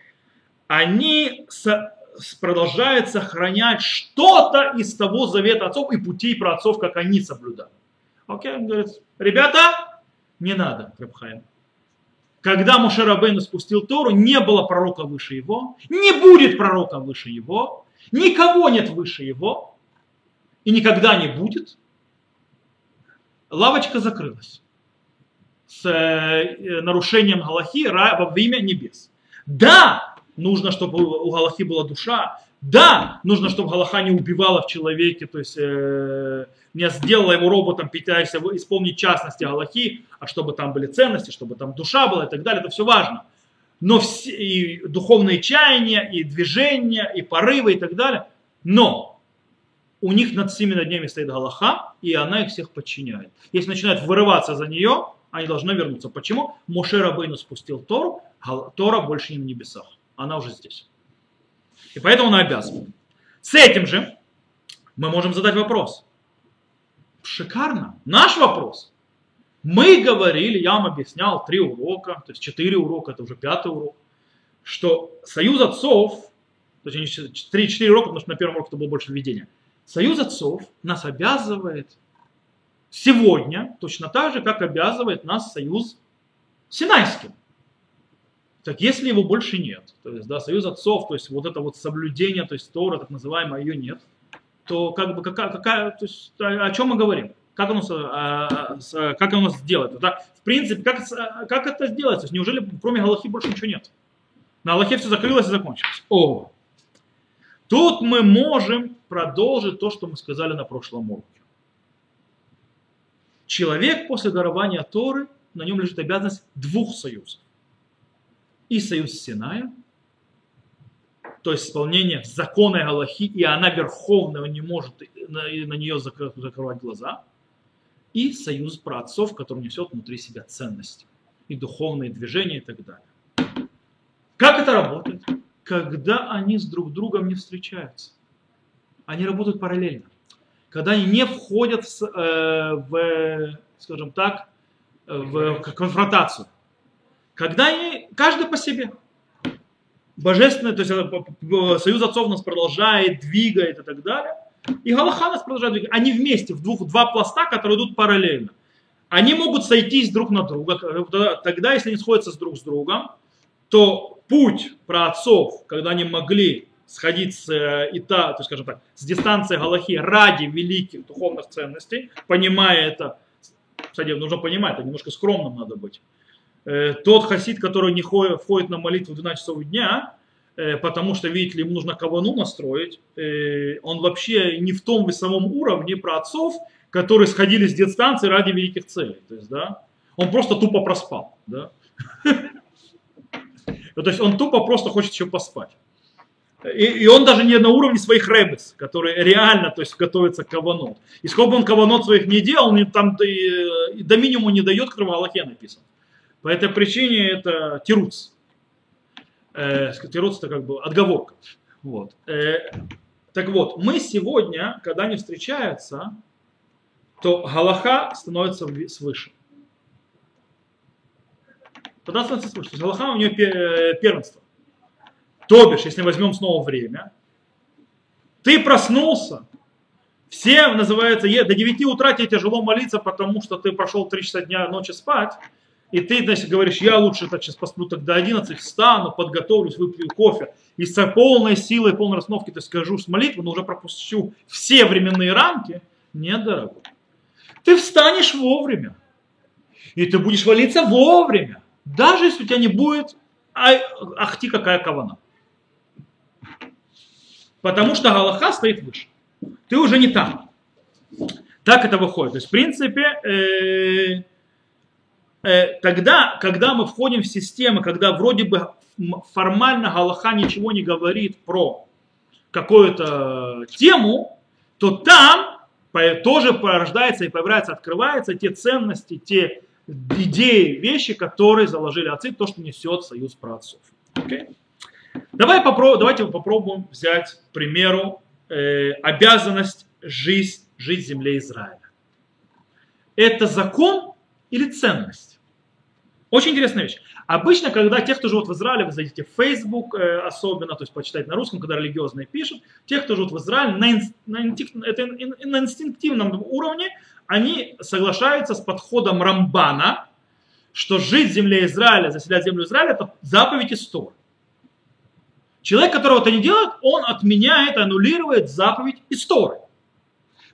они со, продолжают сохранять что-то из того завета отцов и путей про отцов, как они соблюдали. Окей, он говорит, ребята, не надо, Рабхаим. Когда Мушарабейну спустил Тору, не было пророка выше его, не будет пророка выше его, никого нет выше его, и никогда не будет лавочка закрылась с э, нарушением Галахи во имя небес. Да, нужно, чтобы у Галахи была душа. Да, нужно, чтобы Галаха не убивала в человеке, то есть э, не сделала его роботом, пытаясь исполнить частности Галахи, а чтобы там были ценности, чтобы там душа была и так далее, это все важно. Но все, и духовные чаяния, и движения, и порывы и так далее. Но у них над всеми над ними стоит Галаха, и она их всех подчиняет. Если начинают вырываться за нее, они должны вернуться. Почему? Моше Рабейну спустил Тору, Тора больше не на небесах. Она уже здесь. И поэтому она обязана. С этим же мы можем задать вопрос. Шикарно. Наш вопрос. Мы говорили, я вам объяснял три урока, то есть четыре урока, это уже пятый урок, что союз отцов, то есть три-четыре урока, потому что на первом уроке это было больше введения, союз отцов нас обязывает сегодня точно так же, как обязывает нас союз Синайским. Так если его больше нет, то есть да, союз отцов, то есть вот это вот соблюдение, то есть Тора, так называемое, ее нет, то как бы какая, какая то есть, о, о чем мы говорим? Как оно, а, а, как оно сделать? Да? В принципе, как, как это сделать? То есть, неужели кроме Галахи больше ничего нет? На Аллахе все закрылось и закончилось. О! Тут мы можем продолжить то, что мы сказали на прошлом уроке. Человек после дарования Торы, на нем лежит обязанность двух союзов. И союз с Синаем, то есть исполнение закона Галахи, и она верховная, не может на, нее закрывать глаза, и союз праотцов, который несет внутри себя ценности и духовные движения и так далее. Как это работает? Когда они с друг другом не встречаются. Они работают параллельно когда они не входят в, э, в скажем так, в конфронтацию. Когда они, каждый по себе. Божественный, то есть э, союз отцов нас продолжает, двигает и так далее. И Галаха нас продолжает двигать. Они вместе, в двух, два пласта, которые идут параллельно. Они могут сойтись друг на друга. Тогда, если они сходятся с друг с другом, то путь про отцов, когда они могли сходить с, э, и та, то скажем так, с дистанции Галахи ради великих духовных ценностей, понимая это, кстати, нужно понимать, это немножко скромным надо быть. Э, тот хасид, который не ходит, входит на молитву в 12 часов дня, э, потому что, видите ли, ему нужно кавану настроить, он вообще не в том весовом уровне про отцов, которые сходили с дистанции ради великих целей. То есть, да, он просто тупо проспал. Да? То есть он тупо просто хочет еще поспать. И, и он даже не на уровне своих ребес, которые реально то есть, готовятся к каванот. И сколько бы он каванот своих не делал, он там и, и до минимума не дает, как в Аллахе написано. По этой причине это тируц. Э, тируц это как бы отговорка. Вот. Э, так вот, мы сегодня, когда они встречаются, то Галаха становится свыше. Тогда становится свыше. То есть Галаха у нее э, первенство. То бишь, если возьмем снова время, ты проснулся, все, называется, до 9 утра тебе тяжело молиться, потому что ты прошел 3 часа дня ночи спать, и ты, значит, говоришь, я лучше так сейчас посплю до 11, встану, подготовлюсь, выпью кофе, и с полной силой, полной расстановки ты скажу с молитвы, но уже пропущу все временные рамки. Нет, дорогой. Ты встанешь вовремя. И ты будешь молиться вовремя. Даже если у тебя не будет ахти какая кавана. Потому что Галаха стоит выше. Ты уже не там. Так это выходит. То есть, в принципе, э, тогда, когда мы входим в систему, когда вроде бы формально Галаха ничего не говорит про какую-то тему, то там тоже порождается и появляется, открываются те ценности, те идеи, вещи, которые заложили отцы, то, что несет союз праотцов. Okay? Давай попро- давайте попробуем взять, к примеру, э, обязанность жить в земле Израиля. Это закон или ценность? Очень интересная вещь. Обычно, когда те, кто живут в Израиле, вы зайдете в Facebook э, особенно, то есть почитать на русском, когда религиозные пишут, те, кто живут в Израиле, на, ин, на, это, на инстинктивном уровне, они соглашаются с подходом Рамбана, что жить в земле Израиля, заселять землю Израиля, это заповедь истории. Человек, которого это не делает, он отменяет, аннулирует заповедь истории.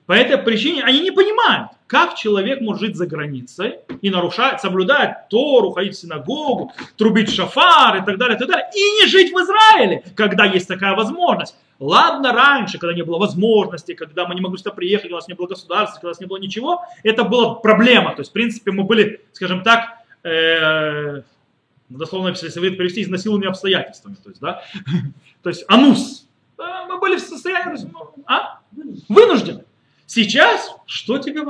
По этой причине они не понимают, как человек может жить за границей и нарушать, соблюдать Тору, ходить в синагогу, трубить шафар и так далее, и так далее, и не жить в Израиле, когда есть такая возможность. Ладно, раньше, когда не было возможности, когда мы не могли сюда приехать, у нас не было государства, когда у нас не было ничего, это была проблема. То есть, в принципе, мы были, скажем так, э, ну, дословно, если перевести, изнасилование обстоятельствами. То есть, да? то есть анус. Мы были в состоянии, а? Вынуждены. Сейчас, что тебе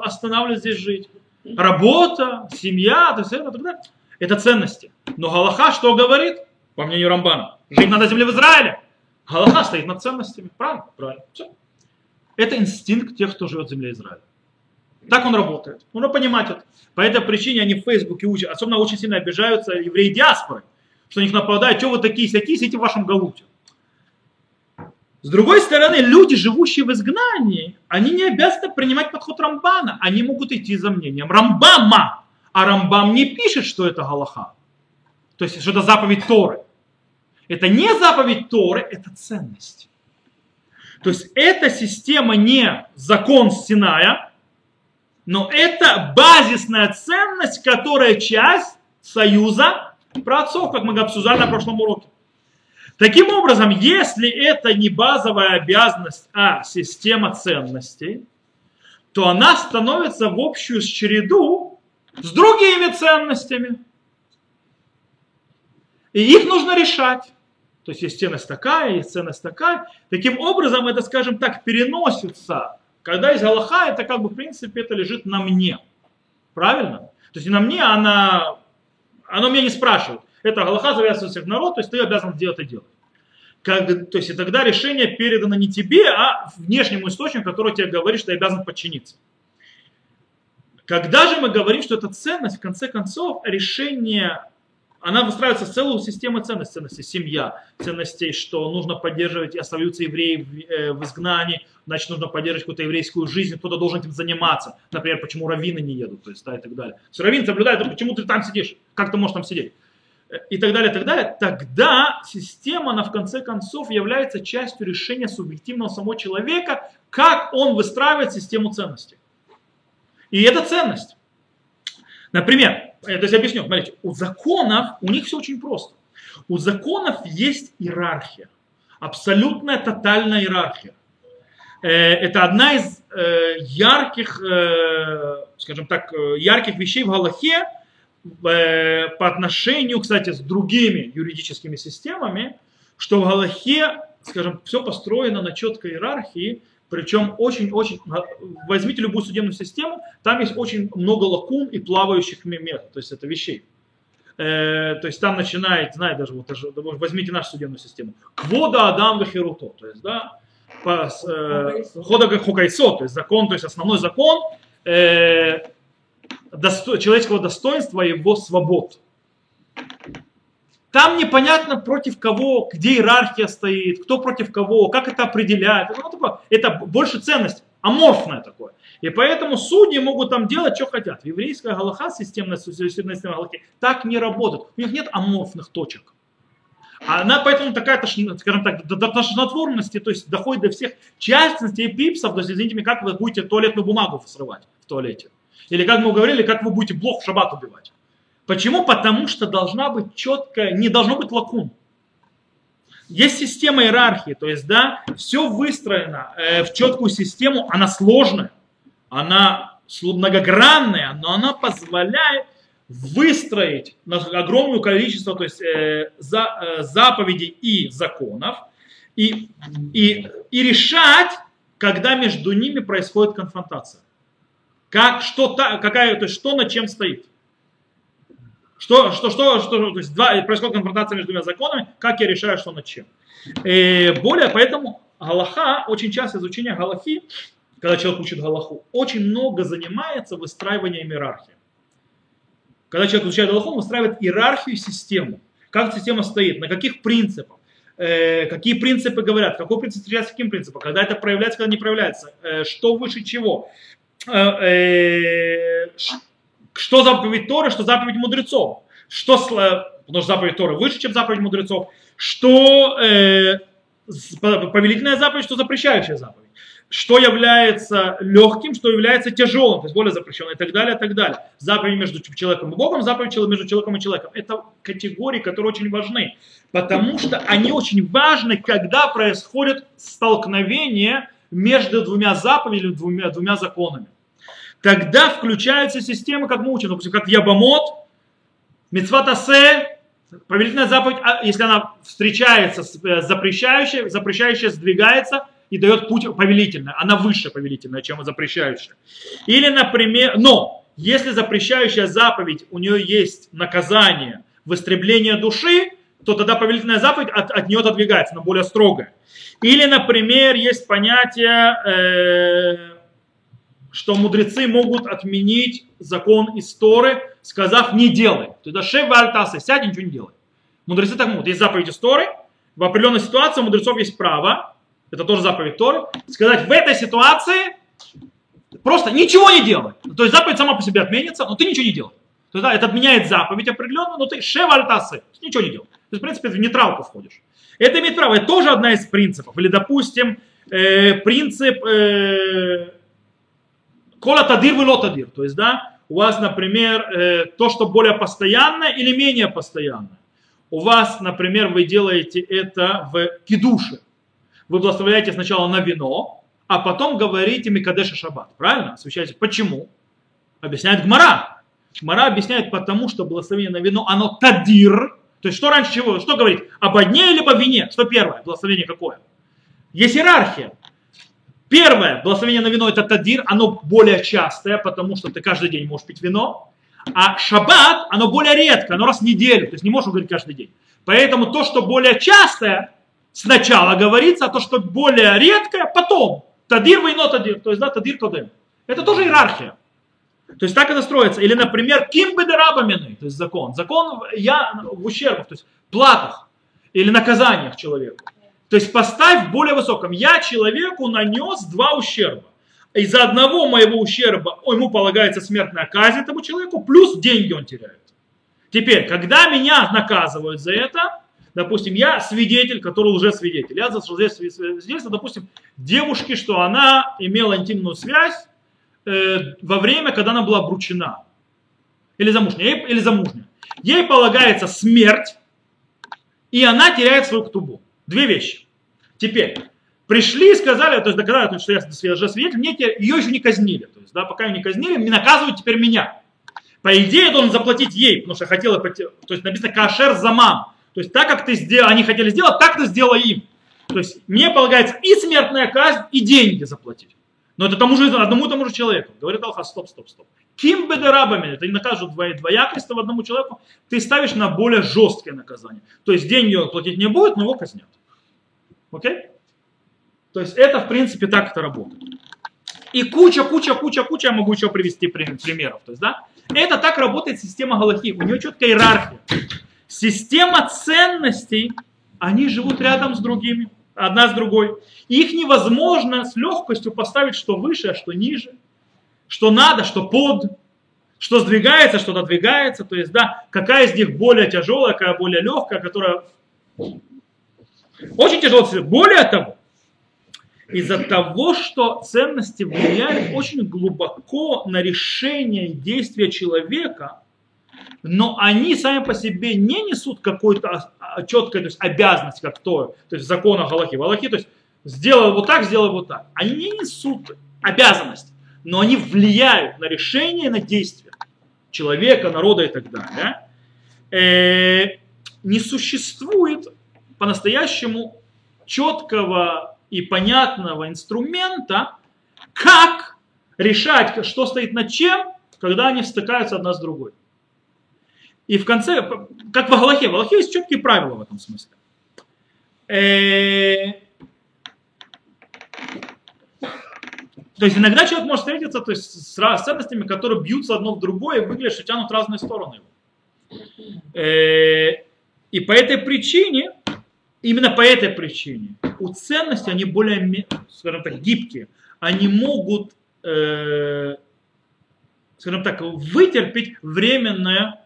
останавливает здесь жить? Работа, семья, то есть это, это, это ценности. Но Галаха что говорит? По мнению Рамбана. Жить надо земле в Израиле. Галаха стоит над ценностями. Правильно? Правильно. Все. Это инстинкт тех, кто живет в земле Израиля. Так он работает. Нужно понимать это. По этой причине они в Фейсбуке учат, особенно очень сильно обижаются евреи диаспоры, что на них нападают, что вы такие всякие, сидите в вашем галуте. С другой стороны, люди, живущие в изгнании, они не обязаны принимать подход Рамбана. Они могут идти за мнением Рамбама. А Рамбам не пишет, что это Галаха. То есть, что это заповедь Торы. Это не заповедь Торы, это ценность. То есть, эта система не закон Синая, но это базисная ценность, которая часть союза праотцов, как мы обсуждали на прошлом уроке. Таким образом, если это не базовая обязанность, а система ценностей, то она становится в общую череду с другими ценностями. И их нужно решать. То есть есть ценность такая, есть ценность такая. Таким образом, это, скажем так, переносится. Когда есть Галаха, это как бы, в принципе, это лежит на мне. Правильно? То есть не на мне, а на... Оно меня не спрашивает. Это Галаха завязывает всех народ, то есть ты обязан делать и делать. Как, то есть и тогда решение передано не тебе, а внешнему источнику, который тебе говорит, что ты обязан подчиниться. Когда же мы говорим, что это ценность, в конце концов, решение она выстраивается в целую систему ценностей, ценностей семья, ценностей, что нужно поддерживать, остаются евреи в, э, в изгнании, значит, нужно поддерживать какую-то еврейскую жизнь, кто-то должен этим заниматься. Например, почему раввины не едут, то есть, да, и так далее. То есть, раввин соблюдает, «Ну, почему ты там сидишь, как ты можешь там сидеть? Э, и так далее, и так далее, тогда система, она в конце концов является частью решения субъективного самого человека, как он выстраивает систему ценностей. И это ценность. Например, то есть объясню, смотрите, у законов, у них все очень просто. У законов есть иерархия, абсолютная тотальная иерархия. Э, это одна из э, ярких, э, скажем так, ярких вещей в Галахе по отношению, кстати, с другими юридическими системами, что в Галахе, скажем, все построено на четкой иерархии, причем очень-очень, возьмите любую судебную систему, там есть очень много лакун и плавающих мест, то есть это вещей. Э, то есть там начинает, знаете, даже вот возьмите нашу судебную систему. Квода Адам Вехеруто, то есть, да, по, э, хода Хукайсо, то есть закон, то есть основной закон э, досто, человеческого достоинства и его свобод. Там непонятно против кого, где иерархия стоит, кто против кого, как это определяет. Ну, это больше ценность, аморфное такое. И поэтому судьи могут там делать, что хотят. Еврейская галаха, системная судебная система галахи, так не работает. У них нет аморфных точек. Она поэтому такая, скажем так, до тошнотворности, то есть доходит до всех частностей и пипсов, то есть, извините меня, как вы будете туалетную бумагу срывать в туалете. Или как мы говорили, как вы будете блох в шаббат убивать. Почему? Потому что должна быть четкая, не должно быть лакун. Есть система иерархии, то есть, да, все выстроено э, в четкую систему, она сложная, она многогранная, но она позволяет выстроить огромное количество то есть, э, за, э, заповедей и законов и, и, и решать, когда между ними происходит конфронтация. Как, что, какая, то есть, что над чем стоит. Что, что, что, что то есть два, происходит конфронтация между двумя законами, как я решаю, что над чем. И э, более, поэтому Галаха, очень часто изучение Галахи, когда человек учит Галаху, очень много занимается выстраиванием иерархии. Когда человек изучает Галаху, он выстраивает иерархию, систему. Как система стоит, на каких принципах, э, какие принципы говорят, какой принцип встречается с каким принципом, когда это проявляется, когда не проявляется, э, что выше чего, э, э, что заповедь Торы, что заповедь мудрецов. Что, потому что заповедь Торы выше, чем заповедь мудрецов. Что э, повелительная заповедь, что запрещающая заповедь. Что является легким, что является тяжелым, то есть более запрещенным и так далее, и так далее. Заповедь между человеком и Богом, заповедь между человеком и человеком. Это категории, которые очень важны, потому что они очень важны, когда происходит столкновение между двумя заповедями, двумя, двумя законами. Тогда включаются системы, как мы учим, допустим, как Ябамот, Мецватасе, повелительная заповедь, а если она встречается с э, запрещающей, запрещающая сдвигается и дает путь повелительный. Она выше повелительная, чем запрещающая. Или, например, но если запрещающая заповедь, у нее есть наказание в истребление души, то тогда повелительная заповедь от, от нее отодвигается, она более строгая. Или, например, есть понятие э, что мудрецы могут отменить закон истории, сказав не делай. То есть шеф альтасы, сядь и ничего не делай. Мудрецы так могут. Есть заповедь истории, в определенной ситуации у мудрецов есть право, это тоже заповедь Торы, сказать в этой ситуации просто ничего не делай. То есть заповедь сама по себе отменится, но ты ничего не делай. То есть, да, это отменяет заповедь определенно, но ты шев альтасы, ничего не делай. То есть, в принципе, в нейтралку входишь. Это имеет право, это тоже одна из принципов. Или, допустим, э, принцип э, кола тадир вы тадир. То есть, да, у вас, например, э, то, что более постоянное или менее постоянное. У вас, например, вы делаете это в кидуше. Вы благословляете сначала на вино, а потом говорите Микадеша Шаббат. Правильно? Освещаете. Почему? Объясняет Гмара. Гмара объясняет потому, что благословение на вино, оно тадир. То есть что раньше чего? Что говорит? Об одне или об вине? Что первое? Благословение какое? Есть иерархия. Первое, благословение на вино это тадир, оно более частое, потому что ты каждый день можешь пить вино. А шаббат, оно более редко, оно раз в неделю, то есть не можешь говорить каждый день. Поэтому то, что более частое, сначала говорится, а то, что более редкое, потом. Тадир войно тадир, то есть да, тадир кодем. Это тоже иерархия. То есть так это строится. Или, например, ким бедерабамины, то есть закон. Закон я в ущербах, то есть платах или наказаниях человеку. То есть поставь в более высоком. Я человеку нанес два ущерба. Из-за одного моего ущерба ему полагается смертная казнь этому человеку, плюс деньги он теряет. Теперь, когда меня наказывают за это, допустим, я свидетель, который уже свидетель. Я здесь свидетельство, допустим, девушки, что она имела интимную связь э, во время, когда она была обручена. Или замужняя. Или замужняя. Ей полагается смерть, и она теряет свою ктубу. Две вещи. Теперь, пришли и сказали, то есть доказали, что я свидетель, мне ее еще не казнили. То есть, да, пока ее не казнили, наказывают теперь меня. По идее, я должен заплатить ей, потому что хотела, то есть написано кашер замам. То есть так, как ты сделал, они хотели сделать, так ты сделай им. То есть мне полагается и смертная казнь, и деньги заплатить. Но это тому же, одному тому же человеку. Говорит Алха, стоп, стоп, стоп. Ким бедерабами, не накажут двоякость одному человеку, ты ставишь на более жесткое наказание. То есть деньги он платить не будет, но его казнят. Окей? То есть это, в принципе, так это работает. И куча, куча, куча, куча, я могу еще привести примеров. То есть, да? Это так работает система Галахи. У нее четкая иерархия. Система ценностей, они живут рядом с другими, одна с другой. их невозможно с легкостью поставить, что выше, а что ниже, что надо, что под, что сдвигается, что отодвигается. То есть, да, какая из них более тяжелая, какая более легкая, которая очень тяжело. Более того, из-за того, что ценности влияют очень глубоко на решение и действия человека, но они сами по себе не несут какой-то четкой то есть, обязанность, как то, то есть закона Галахи. Галахи, то есть сделай вот так, сделай вот так. Они не несут обязанность, но они влияют на решение, на действия человека, народа и так далее. Э, не существует по-настоящему четкого и понятного инструмента, как решать, что стоит над чем, когда они стыкаются одна с другой. И в конце, как в Аллахе, в Аллахе есть четкие правила в этом смысле. Э, то есть иногда человек может встретиться то есть, с ценностями, которые бьются одно в другое и выглядят, что тянут разные стороны. Э, и по этой причине Именно по этой причине у ценностей они более, скажем так, гибкие. Они могут, э, скажем так, вытерпеть временное,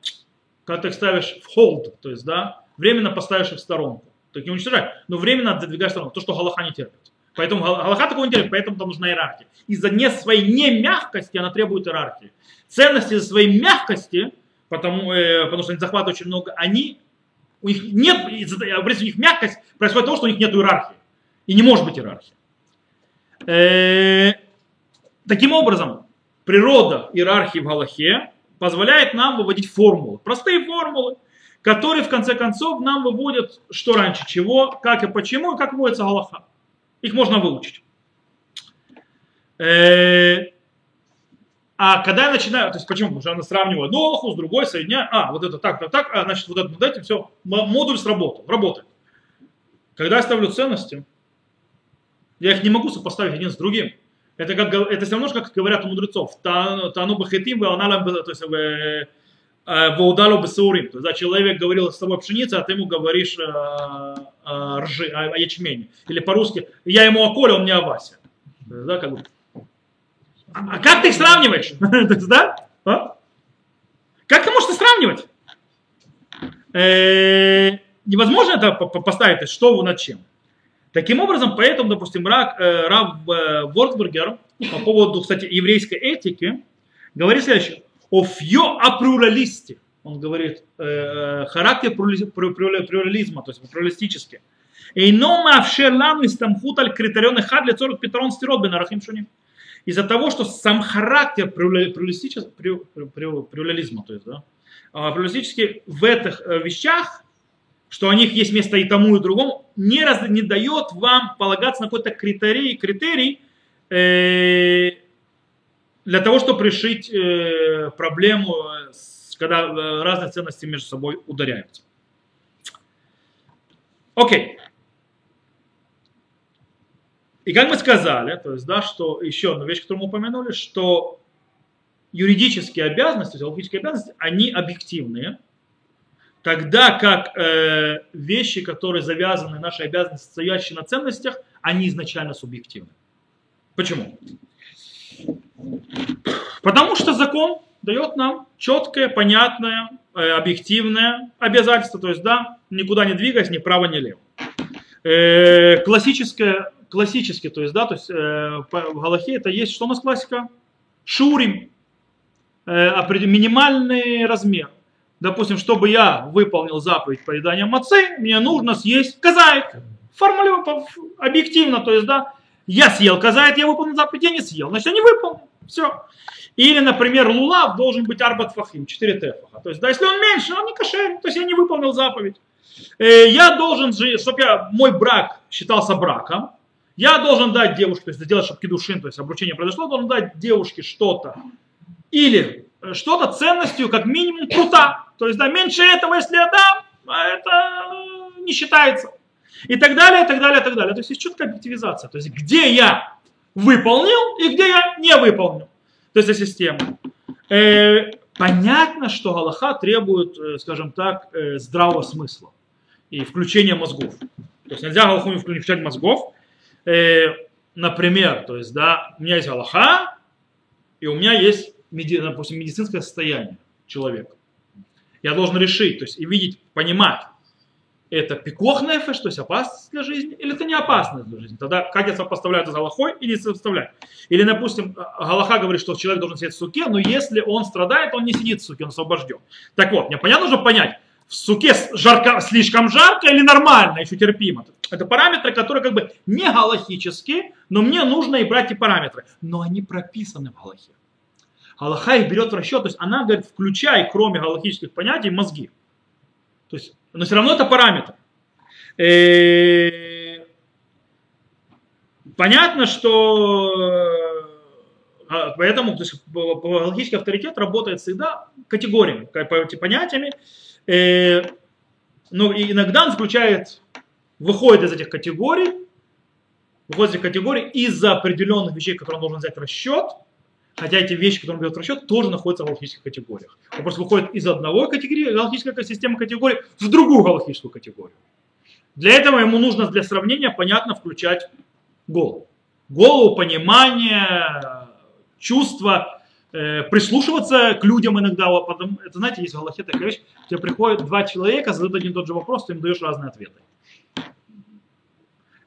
когда ты их ставишь в hold, то есть, да, временно поставишь их в сторонку. Так не уничтожать, но временно задвигаешь в сторонку. То, что Галаха не терпит. Поэтому Галаха такого не терпит, поэтому там нужна иерархия. Из-за не своей не мягкости она требует иерархии. Ценности из-за своей мягкости, потому, э, потому что они захватывают очень много, они у них нет, у них мягкость происходит от того, что у них нет иерархии. И не может быть иерархии. Э, таким образом, природа иерархии в Галахе позволяет нам выводить формулы. Простые формулы, которые в конце концов нам выводят, что раньше чего, как и почему, и как выводится Галаха. Их можно выучить. Э, а когда я начинаю, то есть почему? Потому что она сравнивает одну Аллаху с другой, соединяю, а, вот это так, так, так, а, значит, вот это, вот этим, все, модуль сработал, работает. Когда я ставлю ценности, я их не могу сопоставить один с другим. Это, как, это все равно, как говорят у мудрецов. Та- Тану бахетим, ваоналам то есть э, э, ваудалу бесаурим. То есть, человек говорил с тобой пшеница, а ты ему говоришь э, э, ржи, о, о ячмене. Или по-русски, я ему о коле, он мне о Васе. Есть, да, как бы. А как ты их сравниваешь? Есть, да? А? Как ты можешь сравнивать? Э, Невозможно это по- по- поставить, что над чем. Таким образом, поэтому, допустим, Рав, э, Рав э, Вортбергер по поводу, кстати, еврейской этики говорит следующее. О фьо плюралисте. Он говорит, э, характер плюрали- плю- плю- плюрализма, то есть плюралистический. Эйно маавшер лану истамхут аль критерион эхад лецорок петрон стирот бен арахим. Из-за того, что сам характер плюрализма, то есть, да, а, плюралистический в этих вещах, что у них есть место и тому, и другому, не, раз, не дает вам полагаться на какой-то критерий, критерий э, для того, чтобы решить э, проблему, с- когда э, разные ценности между собой ударяются. Окей. И как мы сказали, то есть, да, что еще одна вещь, которую мы упомянули, что юридические обязанности, логические обязанности, они объективные, тогда как э, вещи, которые завязаны, наши обязанности, стоящие на ценностях, они изначально субъективны. Почему? Потому что закон дает нам четкое, понятное, э, объективное обязательство, то есть, да, никуда не двигаясь, ни вправо, ни влево. Э, классическое, классически, то есть, да, то есть э, в Галахе это есть, что у нас классика? Шурим, э, минимальный размер. Допустим, чтобы я выполнил заповедь поедания мацы, мне нужно съесть казаек. Формулю, по- ф- объективно, то есть, да, я съел казаек, я выполнил заповедь, я не съел, значит, я не выполнил. Все. Или, например, лулав должен быть арбат фахим, 4 тефаха. То есть, да, если он меньше, он не кошер, то есть я не выполнил заповедь. Э, Я должен, чтобы я, мой брак считался браком, я должен дать девушке, то есть сделать, чтобы кедушин, то есть обручение произошло, должен дать девушке что-то. Или э, что-то ценностью, как минимум, крута. То есть, да, меньше этого, если я дам, а это э, не считается. И так далее, и так далее, и так далее. То есть есть четкая объективизация. То есть где я выполнил и где я не выполнил. То есть это система. Э, понятно, что Галаха требует, э, скажем так, здравого смысла и включения мозгов. То есть нельзя Галаху не включать мозгов. Например, то есть, да, у меня есть Галаха, и у меня есть, допустим, медицинское состояние человека. Я должен решить, то есть и видеть, понимать, это пикох нефеш, то есть опасность для жизни, или это не опасность для жизни. Тогда как я сопоставляю это с Галахой или не сопоставляю. Или, допустим, Галаха говорит, что человек должен сидеть в суке, но если он страдает, он не сидит в суке, он освобожден. Так вот, мне понятно, нужно понять, в суке жарко, слишком жарко или нормально, еще терпимо. Это параметры, которые как бы не галахические, но мне нужно и брать эти параметры. Но они прописаны в Галахе. Галаха их берет в расчет, то есть она говорит, включай, кроме галахических понятий, мозги. То есть, но все равно это параметр. Э, Понятно, что э, поэтому галахический авторитет работает всегда категориями, понятиями. Э, Но иногда он включает, выходит из этих категорий, выходит из этих категорий из-за определенных вещей, которые он должен взять в расчет, Хотя эти вещи, которые берет в расчет, тоже находятся в галактических категориях. Он просто выходит из одного категории, галактической системы категорий в другую галактическую категорию. Для этого ему нужно для сравнения, понятно, включать голову. Голову, понимание, чувство, э, прислушиваться к людям иногда. Это, знаете, есть в Галахе такая вещь, тебе приходят два человека, задают один и тот же вопрос, ты им даешь разные ответы.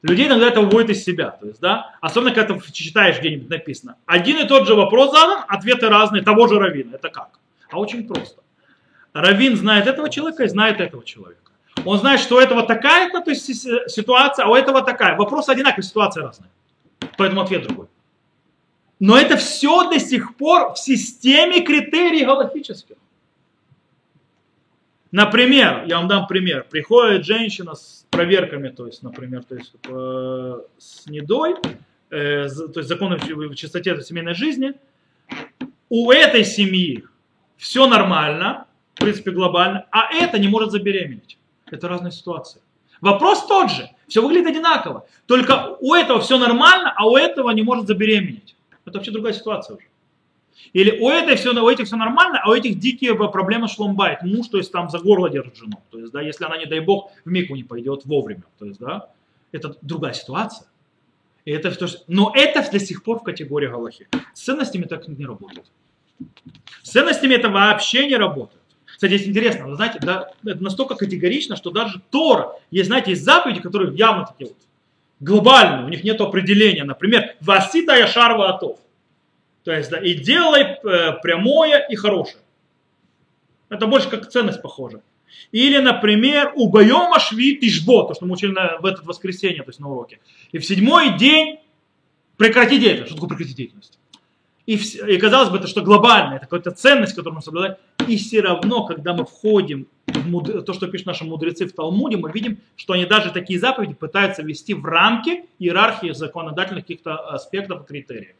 Людей иногда это выводит из себя. То есть, да? Особенно, когда ты читаешь где-нибудь написано. Один и тот же вопрос задан, ответы разные, того же равина. Это как? А очень просто. Равин знает этого человека и знает этого человека. Он знает, что у этого такая-то то есть, си- ситуация, а у этого такая. Вопрос одинаковый, ситуация разная. Поэтому ответ другой. Но это все до сих пор в системе критерий галактических. Например, я вам дам пример. Приходит женщина с проверками, то есть, например, то есть, э, с недой, э, то есть законом в чистоте семейной жизни. У этой семьи все нормально, в принципе, глобально, а это не может забеременеть. Это разные ситуации. Вопрос тот же. Все выглядит одинаково. Только у этого все нормально, а у этого не может забеременеть. Это вообще другая ситуация уже. Или у, этой все, у этих все нормально, а у этих дикие проблемы шломбайт. Муж, то есть там за горло держит жену. То есть, да, если она, не дай бог, в мику не пойдет вовремя. То есть, да, это другая ситуация. И это, но это до сих пор в категории Галахи. С ценностями так не работает. С ценностями это вообще не работает. Кстати, здесь интересно, вы знаете, да, это настолько категорично, что даже Тора, есть, знаете, есть заповеди, которые явно такие вот глобальные, у них нет определения. Например, «Васита яшарва атов». То есть, да, и делай э, прямое и хорошее. Это больше как ценность похоже. Или, например, убоем ашви тишбо, то, что мы учили на, в этот воскресенье, то есть на уроке. И в седьмой день прекрати деятельность. Что такое прекрати деятельность? И, и казалось бы, это что глобальное, это какая-то ценность, которую мы соблюдаем. И все равно, когда мы входим в муд... то, что пишут наши мудрецы в Талмуде, мы видим, что они даже такие заповеди пытаются ввести в рамки иерархии законодательных каких-то аспектов и критериев.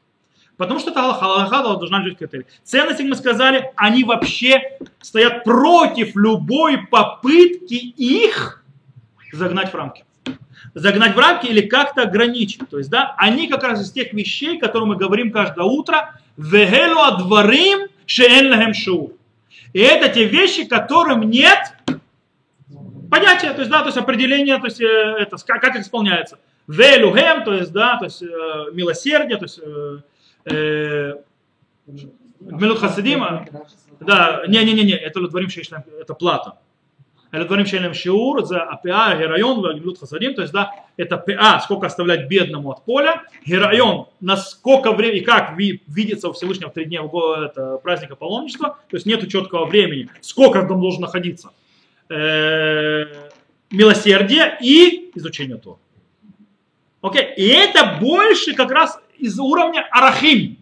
Потому что это Аллаха, должна жить критерий. Ценности, мы сказали, они вообще стоят против любой попытки их загнать в рамки загнать в рамки или как-то ограничить. То есть, да, они как раз из тех вещей, которые мы говорим каждое утро, вегелу адварим шеэн шур. И это те вещи, которым нет понятия, то есть, да, то есть определения, то есть, э, это, как, как исполняется. Велюхем, то есть, да, то есть, э, милосердие, то есть, э, э, Гмилут Хасидима, да, не-не-не, это дворим это плата. Это дворим шейлем шиур за апиа, герайон, гмилут хасадим, то есть, да, это пиа, сколько оставлять бедному от поля, герайон, насколько времени, и как видится у Всевышнего в три дня это, праздника паломничества, то есть нету четкого времени, сколько там должен находиться. Э, милосердие и изучение Тора. Окей? И это больше как раз из уровня арахим.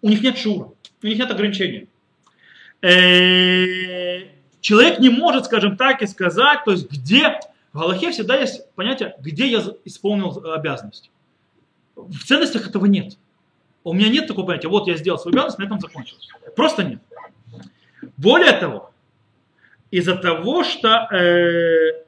У них нет шура, у них нет ограничения. Э, человек не может, скажем так, и сказать, то есть где, в Галахе всегда есть понятие, где я исполнил обязанность. В ценностях этого нет. У меня нет такого понятия, вот я сделал свою обязанность, на этом закончилось. Просто нет. Более того, из-за того, что э,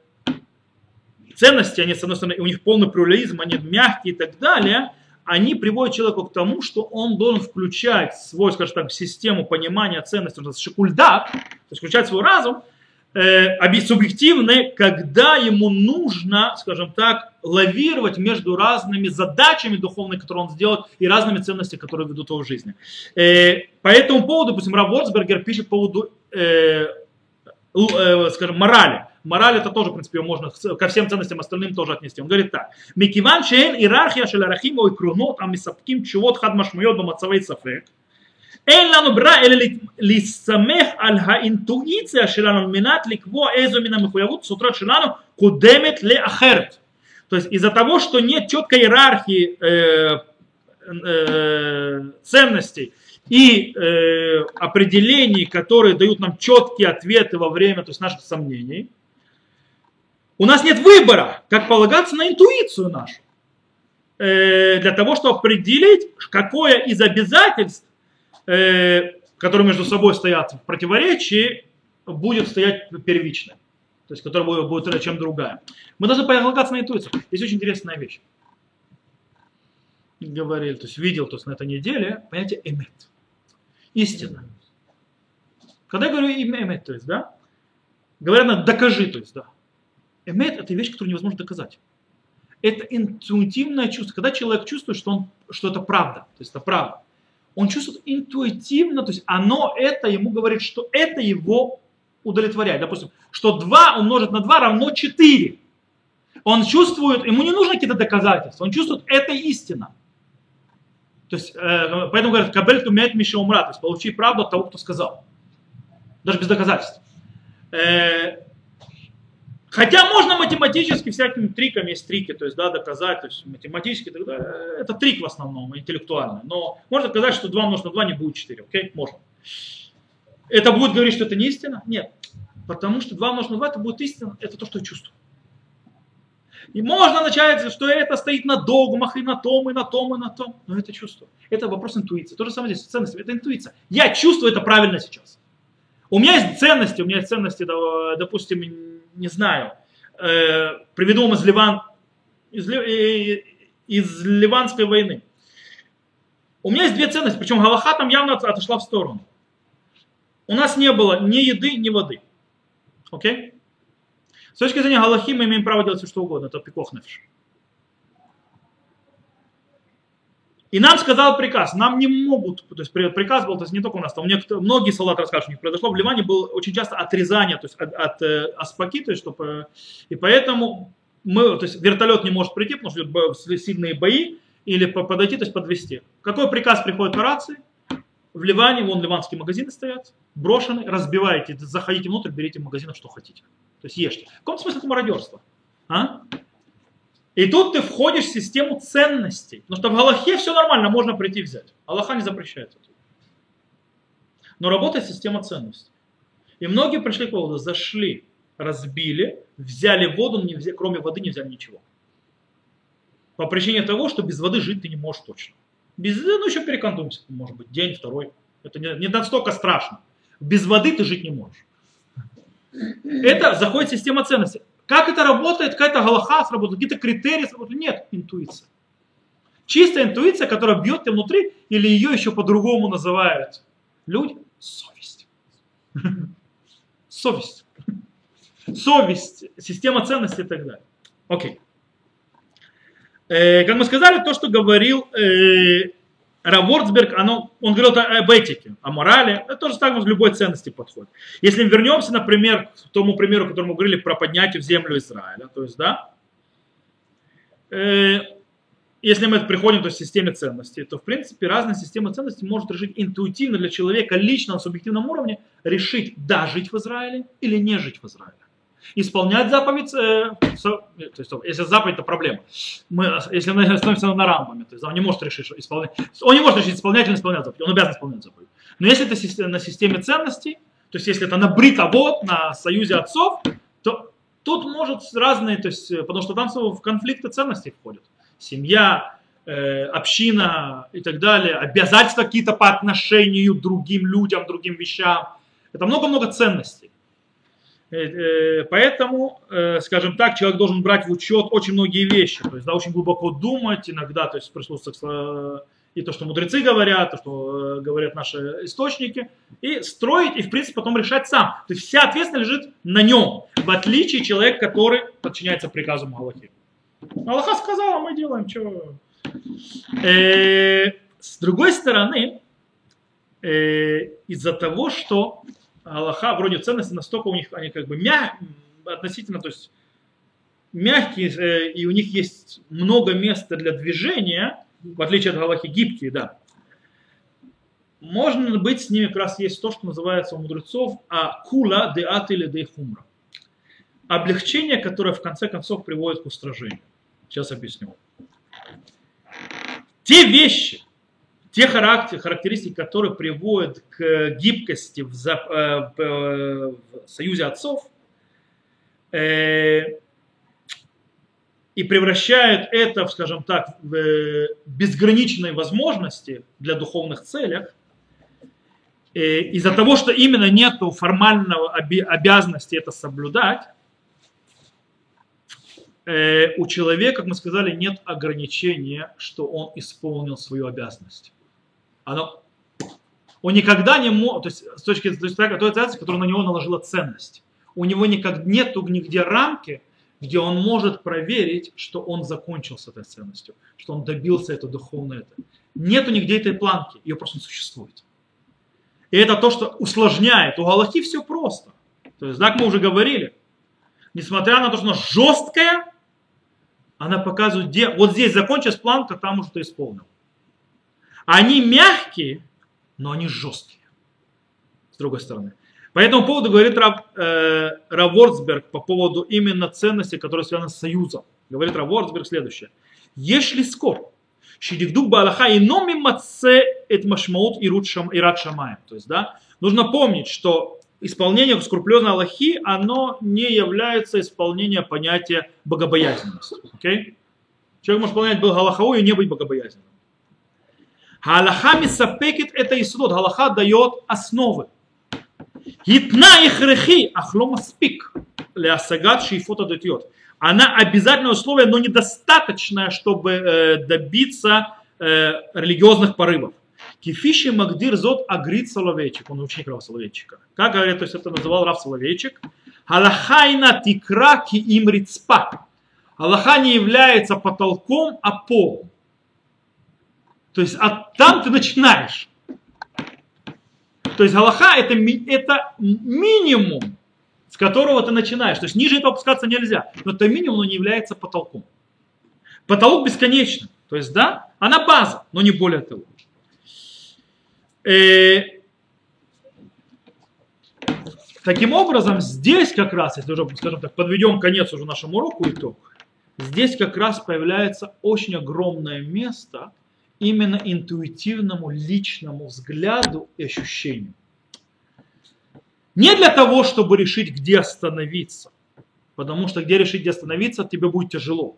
ценности, они, с одной стороны, у них полный плюрализм, они мягкие и так далее, они приводят человека к тому, что он должен включать свой, скажем так, систему понимания ценностей, шикульдат, то есть включать свой разум, э, субъективный, когда ему нужно, скажем так, лавировать между разными задачами духовными, которые он сделает, и разными ценностями, которые ведут его в жизни. Э, по этому поводу, допустим, Рав Вольцбергер пишет по поводу, э, э, скажем, морали Мораль это тоже, в принципе, можно ко всем ценностям остальным тоже отнести. Он говорит так. Микиван шейн иерархия шел арахим и крунот амисапким чувот хад машмуйот бамацавей сафек. אין לנו ברירה אלא להסתמך על האינטואיציה שלנו על מנת לקבוע איזו מן המחויבות סותרות שלנו קודמת לאחרת. То есть из-за того, что нет четкой иерархии э, э, ценностей и э, определений, которые дают нам четкие ответы во время то есть наших сомнений, у нас нет выбора, как полагаться на интуицию нашу. Э, для того, чтобы определить, какое из обязательств, э, которые между собой стоят в противоречии, будет стоять первичное. То есть, которое будет чем другая. Мы должны полагаться на интуицию. Здесь очень интересная вещь. Говорил, то есть видел то есть, на этой неделе понятие эмет. Истина. Когда я говорю эмет, то есть, да, говорят, докажи, то есть, да. Эмет – это вещь, которую невозможно доказать. Это интуитивное чувство. Когда человек чувствует, что, он, что это правда, то есть это правда, он чувствует интуитивно, то есть оно это ему говорит, что это его удовлетворяет. Допустим, что 2 умножить на 2 равно 4. Он чувствует, ему не нужно какие-то доказательства, он чувствует, это истина. То есть, э, поэтому говорят, кабель тумет миша умра, то есть получи правду от того, кто сказал. Даже без доказательств. Э, Хотя можно математически всякими триками, есть трики, то есть да, доказать, то есть математически тогда это трик в основном, интеллектуальный. Но можно доказать, что 2 умножить на 2 не будет 4, окей? Можно. Это будет говорить, что это не истина? Нет. Потому что 2 умножить на 2 это будет истина, это то, что я чувствую. И можно начать, что это стоит на догмах и на том, и на том, и на том. Но это чувство. Это вопрос интуиции. То же самое здесь с ценностями. Это интуиция. Я чувствую это правильно сейчас. У меня есть ценности, у меня есть ценности, допустим, не знаю, э, приведу вам из, Ливан, из, из Ливанской войны. У меня есть две ценности, причем Галаха там явно отошла в сторону. У нас не было ни еды, ни воды. Окей? С точки зрения Галахи мы имеем право делать все, что угодно. Это пикох. И нам сказал приказ, нам не могут, то есть приказ был, то есть не только у нас, там некоторые, многие солдаты расскажут, у них произошло в Ливане было очень часто отрезание, то есть от, от э, аспаки, то есть чтобы, и поэтому мы, то есть вертолет не может прийти, потому что сильные бои, или подойти, то есть подвести. Какой приказ приходит по рации? В Ливане, вон ливанские магазины стоят, брошены, разбиваете, заходите внутрь, берите в магазинах, что хотите. То есть ешьте. В каком смысле это мародерство? А? И тут ты входишь в систему ценностей. Потому что в Галахе все нормально, можно прийти взять. Аллаха не запрещает это. Но работает система ценностей. И многие пришли к выводу, зашли, разбили, взяли воду, не взяли, кроме воды не взяли ничего. По причине того, что без воды жить ты не можешь точно. Без, ну еще перекантуемся, может быть, день, второй. Это не, не настолько страшно. Без воды ты жить не можешь. Это заходит система ценностей. Как это работает, какая-то галаха сработает, какие-то критерии сработают. Нет, интуиция. Чистая интуиция, которая бьет тебя внутри, или ее еще по-другому называют люди, совесть. Совесть. Совесть, система ценностей и так далее. Окей. Э, как мы сказали, то, что говорил э, Раворцберг, оно, он говорил об этике, о морали, это тоже так в любой ценности подходит. Если мы вернемся, например, к тому примеру, который мы говорили про поднятие в землю Израиля, то есть, да, э, если мы приходим то есть, к системе ценностей, то, в принципе, разные системы ценностей может решить интуитивно для человека лично на субъективном уровне решить, да, жить в Израиле или не жить в Израиле исполнять заповедь, э, со, то есть, если заповедь, это проблема. Мы, если мы остановимся на рамбами, то есть он не может решить, исполнять, он не может решить исполнять или исполнять заповедь, он обязан исполнять заповедь. Но если это на системе ценностей, то есть если это на бритовод, на союзе отцов, то тут может разные, то есть, потому что там в конфликты ценностей входят. Семья, э, община и так далее, обязательства какие-то по отношению к другим людям, другим вещам. Это много-много ценностей. Э, э, поэтому, э, скажем так, человек должен брать в учет очень многие вещи, то есть да, очень глубоко думать иногда, то есть прислушиваться и то, что мудрецы говорят, то, что говорят наши источники, и строить, и в принципе потом решать сам. То есть вся ответственность лежит на нем, в отличие человек, который подчиняется приказам Аллахи. Аллаха сказал, а мы делаем, что... С другой стороны, из-за того, что Аллаха вроде ценности настолько у них, они как бы мя... относительно, то есть мягкие, э, и у них есть много места для движения, в отличие от Аллахи гибкие, да. Можно быть с ними как раз есть то, что называется у мудрецов акула де ат или де хумра. Облегчение, которое в конце концов приводит к устражению. Сейчас объясню. Те вещи, те характеристики, которые приводят к гибкости в, за, э, в союзе отцов э, и превращают это, скажем так, в э, безграничные возможности для духовных целях, из-за того, что именно нет формального обязанности это соблюдать, у человека, как мы сказали, нет ограничения, что он исполнил свою обязанность оно, он никогда не мог, то есть с точки зрения той ценности, которая на него наложила ценность. У него никак, нету нигде рамки, где он может проверить, что он закончил с этой ценностью, что он добился это духовное. Это. Нету нигде этой планки, ее просто не существует. И это то, что усложняет. У Галахи все просто. То есть, так мы уже говорили. Несмотря на то, что она жесткая, она показывает, где вот здесь закончилась планка, там уже ты исполнил. Они мягкие, но они жесткие. С другой стороны. По этому поводу говорит Рав, э, Рав Ворцберг по поводу именно ценности, которые связаны с союзом. Говорит Рав Ворцберг следующее. Если скор, шидикдук балаха и номи маце эт машмаут и рад шамаем. То есть, да, нужно помнить, что исполнение скрупулезной Аллахи, оно не является исполнением понятия богобоязненности. Okay? Человек может исполнять Галахау и не быть богобоязненным. Галаха мисапекет это исудот. Галаха дает основы. Гитна ихрехи, ахлома спик. Лясагат шейфота датьет. Она обязательное условие, но недостаточное, чтобы э, добиться э, религиозных порывов. Кефиши Магдир Зот Агрит Соловейчик, он ученик Рава Соловейчика. Как говорят, то есть это называл Рав Соловейчик. Халахайна тикраки имрицпа. Аллаха не является потолком, а полом. То есть от там ты начинаешь. То есть Галаха это, это минимум, с которого ты начинаешь. То есть ниже этого опускаться нельзя. Но это минимум, но не является потолком. Потолок бесконечный. То есть, да, она база, но не более того. Э, таким образом, здесь как раз, если уже, скажем так, подведем конец уже нашему уроку итог, здесь как раз появляется очень огромное место именно интуитивному личному взгляду и ощущению. Не для того, чтобы решить, где остановиться. Потому что где решить, где остановиться, тебе будет тяжело.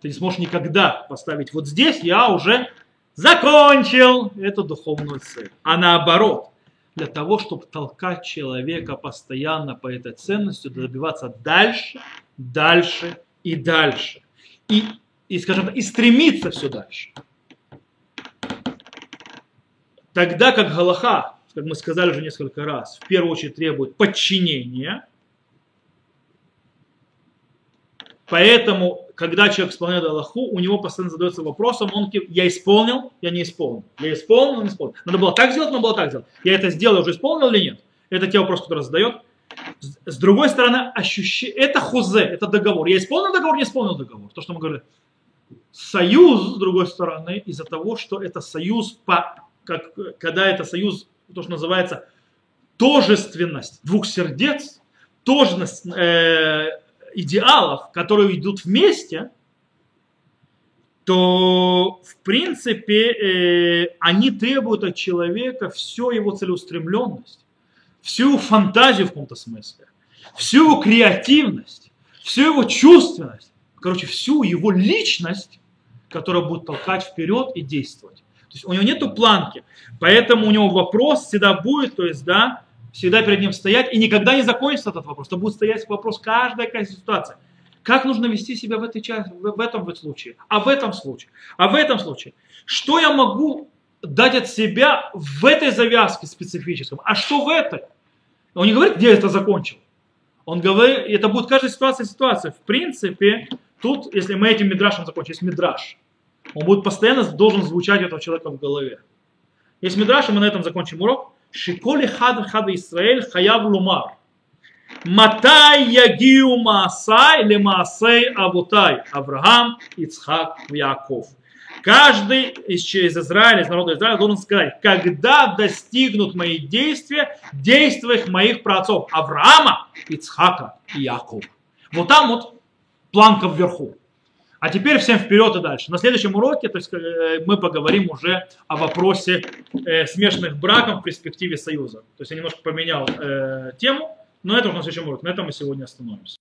Ты не сможешь никогда поставить вот здесь, я уже закончил эту духовную цель. А наоборот, для того, чтобы толкать человека постоянно по этой ценности, добиваться дальше, дальше и дальше. И, и скажем так, и стремиться все дальше. Тогда как Галаха, как мы сказали уже несколько раз, в первую очередь требует подчинения. Поэтому, когда человек исполняет Аллаху, у него постоянно задается вопросом, он я исполнил, я не исполнил. Я исполнил, не исполнил. Надо было так сделать, надо было так сделать. Я это сделал, уже исполнил или нет? Это те вопросы, которые задает. С другой стороны, ощущение, это хузе, это договор. Я исполнил договор, не исполнил договор. То, что мы говорили. Союз, с другой стороны, из-за того, что это союз по как, когда это союз, то, что называется тожественность двух сердец, тожественность э, идеалов, которые идут вместе, то в принципе э, они требуют от человека всю его целеустремленность, всю его фантазию в каком-то смысле, всю его креативность, всю его чувственность, короче, всю его личность, которая будет толкать вперед и действовать. То есть у него нету планки. Поэтому у него вопрос всегда будет, то есть, да, всегда перед ним стоять, и никогда не закончится этот вопрос. Это будет стоять вопрос каждая какая ситуация. Как нужно вести себя в, этой, в, в этом случае, а в этом случае, а в этом случае. Что я могу дать от себя в этой завязке специфическом, а что в этой? Он не говорит, где это закончил. Он говорит, это будет каждая ситуация ситуация. В принципе, тут, если мы этим мидрашем закончим, есть мидраш – он будет постоянно должен звучать этого человека в голове. Есть Мидраш, и мы на этом закончим урок. Шиколи хад хад Исраэль хаяв лумар. Матай ягиу маасай ле маасей авутай. Авраам, Ицхак, Яков. Каждый из, из Израиля, из народа Израиля должен сказать, когда достигнут мои действия, действий моих праотцов Авраама, Ицхака и Якова. Вот там вот планка вверху. А теперь всем вперед и дальше. На следующем уроке то есть, э, мы поговорим уже о вопросе э, смешанных браков в перспективе союза. То есть я немножко поменял э, тему, но это уже на следующем уроке. На этом мы сегодня остановимся.